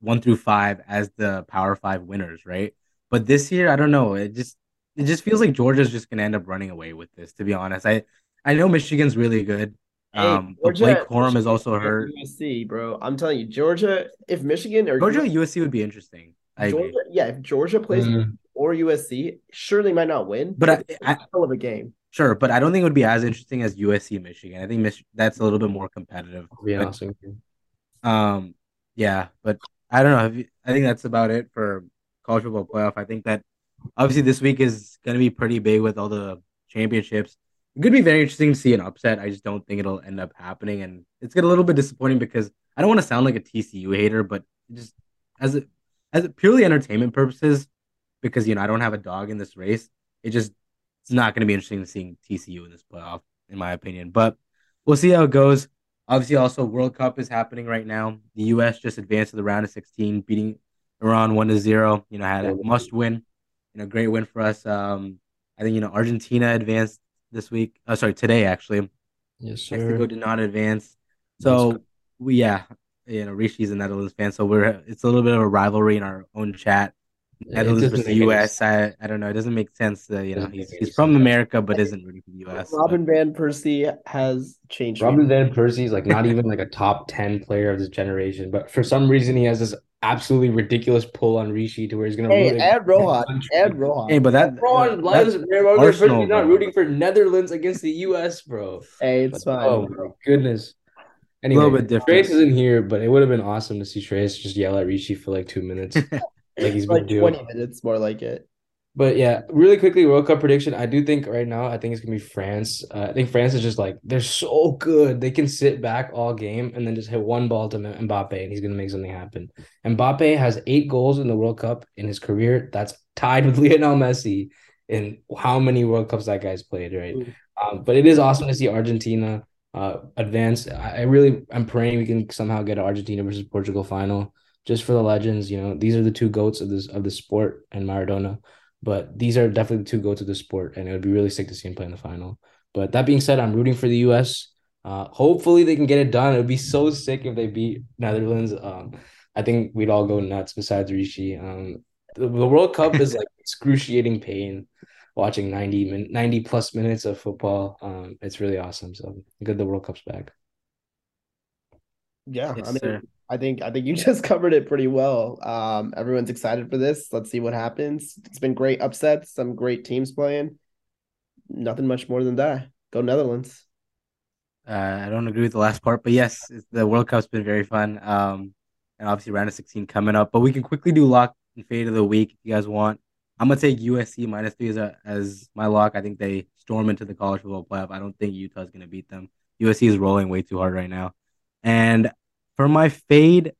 one through five as the Power Five winners, right? But this year, I don't know. It just it just feels like Georgia's just gonna end up running away with this. To be honest, I I know Michigan's really good, Hey, um, but Georgia- Blake Corum is also Georgia, hurt. USC, bro. I'm telling you, Georgia. If Michigan or Georgia USC would be interesting. I agree. Georgia, yeah, if Georgia plays Mm. or USC, sure they might not win, But I- it's I- a hell of a game. Sure, but I don't think it would be as interesting as USC Michigan. I think Mich- that's a little bit more competitive. I'll be But, honest with you. um, yeah, but I don't know. Have you- I think that's about it for college football playoff. I think that obviously this week is going to be pretty big with all the championships. It could be very interesting to see an upset. I just don't think it'll end up happening, and it's get a little bit disappointing because I don't want to sound like a TCU hater, but just as a, as a purely entertainment purposes, because you know I don't have a dog in this race. It just it's not going to be interesting to seeing TCU in this playoff, in my opinion. But we'll see how it goes. Obviously, also World Cup is happening right now. The U.S. just advanced to the round of 16, beating Iran one to zero. You know, had a must win. You know, great win for us. Um, I think you know Argentina advanced this week. Oh, sorry, today actually. Yes, sir. Mexico did not advance. So we yeah, you know, Rishi's a Netherlands fan, so we're it's a little bit of a rivalry in our own chat. It Netherlands doesn't versus make any U.S. I I don't know. It doesn't make sense that you know he's he's from. America but isn't really from the U.S. but- Robin Van Persie has changed. me. Robin Van Persie is like not even like a top 10 player of this generation, but for some reason he has this absolutely ridiculous pull on Rishi to where he's gonna Hey, root and against Rohan, country. and Rohan. Hey, but that Ron, that- Lions, man, we're Arsenal, not bro. rooting for Netherlands against the U.S., bro. hey, it's fine. Oh my goodness. Anyway, little bit different. Trace isn't here, but it would have been awesome to see Trace just yell at Rishi for like two minutes, like he's like been doing. 20 minutes more like it. But yeah, really quickly, World Cup prediction. I do think right now, I think it's gonna be France. Uh, I think France is just like they're so good. They can sit back all game and then just hit one ball to Mbappe, and he's gonna make something happen. Mbappe has eight goals in the World Cup in his career. That's tied with Lionel Messi in how many World Cups that guy's played, right? Mm. Um, but it is awesome to see Argentina uh advance. I, I really, I'm praying we can somehow get an Argentina versus Portugal final just for the legends. You know, these are the two goats of this of the sport and Maradona but these are definitely the two go to the sport, and it would be really sick to see him play in the final. But that being said, I'm rooting for the U.S. Uh, hopefully they can get it done. It would be so sick if they beat Netherlands. Um, I think we'd all go nuts. Besides Rishi, um, the, the World Cup is like excruciating pain. Watching 90 min- 90 plus minutes of football, um, it's really awesome. So good the World Cup's back. Yeah, Yes, I mean, sir. I think I think you just covered it pretty well. Um, everyone's excited for this. Let's see what happens. It's been great upsets, some great teams playing. Nothing much more than that. Go Netherlands. Uh, I don't agree with the last part, but yes, the World Cup's been very fun. Um, and obviously round of 16 coming up. But we can quickly do lock and fade of the week if you guys want. I'm gonna take USC minus three as, a, as my lock. I think they storm into the college football playoff. I don't think Utah's gonna beat them. USC is rolling way too hard right now. And for my fade,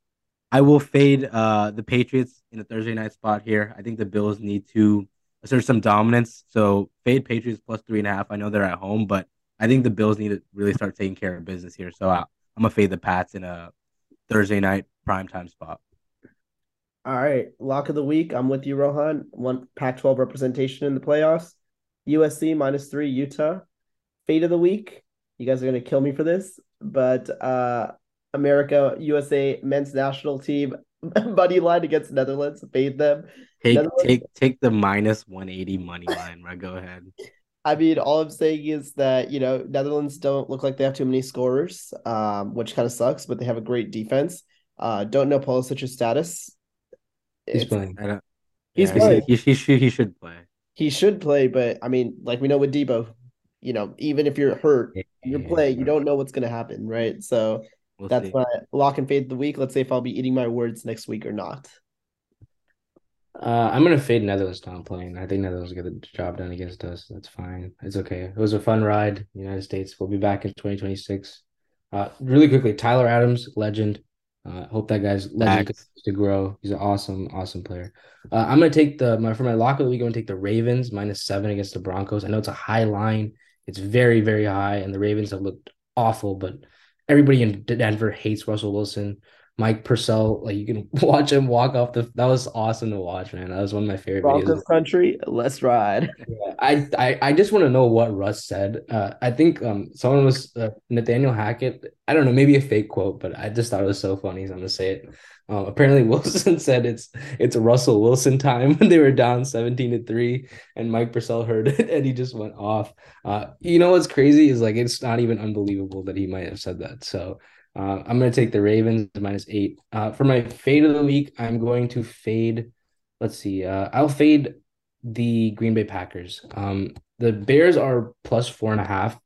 I will fade uh the Patriots in the Thursday night spot here. I think the Bills need to assert some dominance. So fade Patriots plus three and a half. I know they're at home, but I think the Bills need to really start taking care of business here. So I, I'm gonna fade the Pats in a Thursday night primetime spot. All right, lock of the week. I'm with you, Rohan. One Pac-12 representation in the playoffs. USC minus three, Utah. Fate of the week. You guys are gonna kill me for this, but uh, America USA men's national team money line against Netherlands. Fade them. Take Netherlands- take take the minus 180 money line. Right, go ahead. I mean, all I'm saying is that you know Netherlands don't look like they have too many scorers, um, which kind of sucks. But they have a great defense. Uh, don't know Pulisic's status. He's It's- playing. I don't, He's yeah, playing. He, he, should, he should play. He should play, but I mean, like we know with Deebo, you know, even if you're hurt, you're playing. You don't know what's gonna happen, right? So We'll that's see. my lock and fade of the week. Let's see if I'll be eating my words next week or not. Uh, I'm gonna fade Netherlands not playing. I think Netherlands will get the job done against us. That's fine. It's okay. It was a fun ride. United States. We'll be back in 2026. Uh, really quickly, Tyler Adams, legend. Uh, hope that guy's legend Facts. continues to grow. He's an awesome, awesome player. Uh, I'm gonna take the my for my lock of the week. I'm gonna take the Ravens minus seven against the Broncos. I know it's a high line. It's very, very high, and the Ravens have looked awful. But everybody in Denver hates Russell Wilson. Mike Purcell, like you can watch him walk off the. That was awesome to watch, man. That was one of my favorite Broncos videos. country, let's ride. Yeah, I, I I just want to know what Russ said. Uh, I think um someone was uh, Nathaniel Hackett. I don't know, maybe a fake quote, but I just thought it was so funny. So I'm gonna say it. Um, apparently Wilson said it's it's Russell Wilson time when they were down 17 to three, and Mike Purcell heard it and he just went off. Uh, you know what's crazy is like it's not even unbelievable that he might have said that. So. Uh, I'm gonna take the Ravens minus eight. Uh, for my fade of the week, I'm going to fade. Let's see. Uh, I'll fade the Green Bay Packers. Um, the Bears are plus four and a half.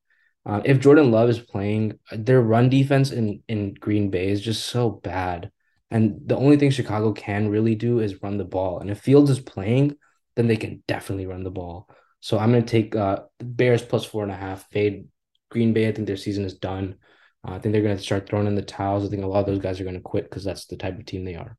Uh, if Jordan Love is playing, their run defense in in Green Bay is just so bad, and the only thing Chicago can really do is run the ball. And if Fields is playing, then they can definitely run the ball. So I'm gonna take uh the Bears plus four and a half. Fade Green Bay. I think their season is done. Uh, I think they're gonna start throwing in the towels. I think a lot of those guys are gonna quit because that's the type of team they are.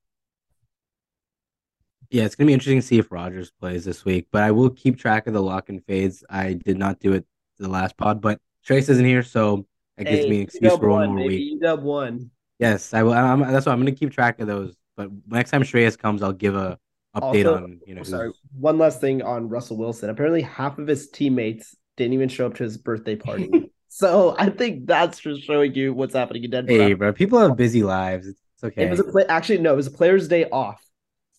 Yeah, it's gonna be interesting to see if Rodgers plays this week, but I will keep track of the lock and fades. I did not do it the last pod, but Trace isn't here, so it gives me an excuse for one one, more baby, week. UW one. Yes, I will. I'm, that's why I'm gonna keep track of those. But next time Shreyas comes, I'll give a update Also- on you know. Sorry. who's- One last thing on Russell Wilson. Apparently, half of his teammates didn't even show up to his birthday party. so I think that's just showing you what's happening in Denver. Hey, bro, people have busy lives. It's okay. It was a play. Actually, no, it was a player's day off.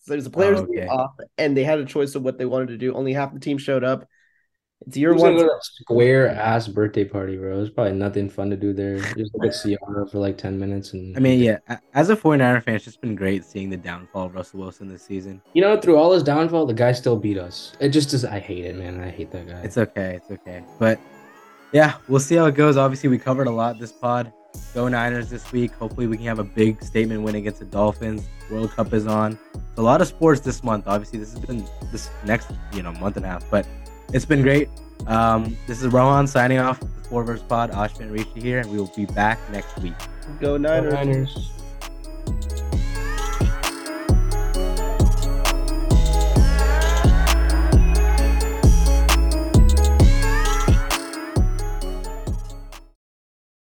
So it was a player's Oh, okay. day off, and they had a choice of what they wanted to do. Only half the team showed up. It's year Who's one. gonna go to that square ass birthday party, bro? It's probably nothing fun to do there. Just look at Ciara for like ten minutes and I mean, yeah, as a 49er fan, it's just been great seeing the downfall of Russell Wilson this season. You know, through all his downfall, the guy still beat us. It just is. I hate it, man. I hate that guy. It's okay. It's okay. But yeah, we'll see how it goes. Obviously, we covered a lot this pod. Go Niners this week. Hopefully, we can have a big statement win against the Dolphins. World Cup is on. So a lot of sports this month. Obviously, this has been this next you know month and a half, but it's been great. Um, this is Rohan signing off. The Four Verse Pod. Ashvin Rishi here, and we will be back next week. Go Go Niners. Niners.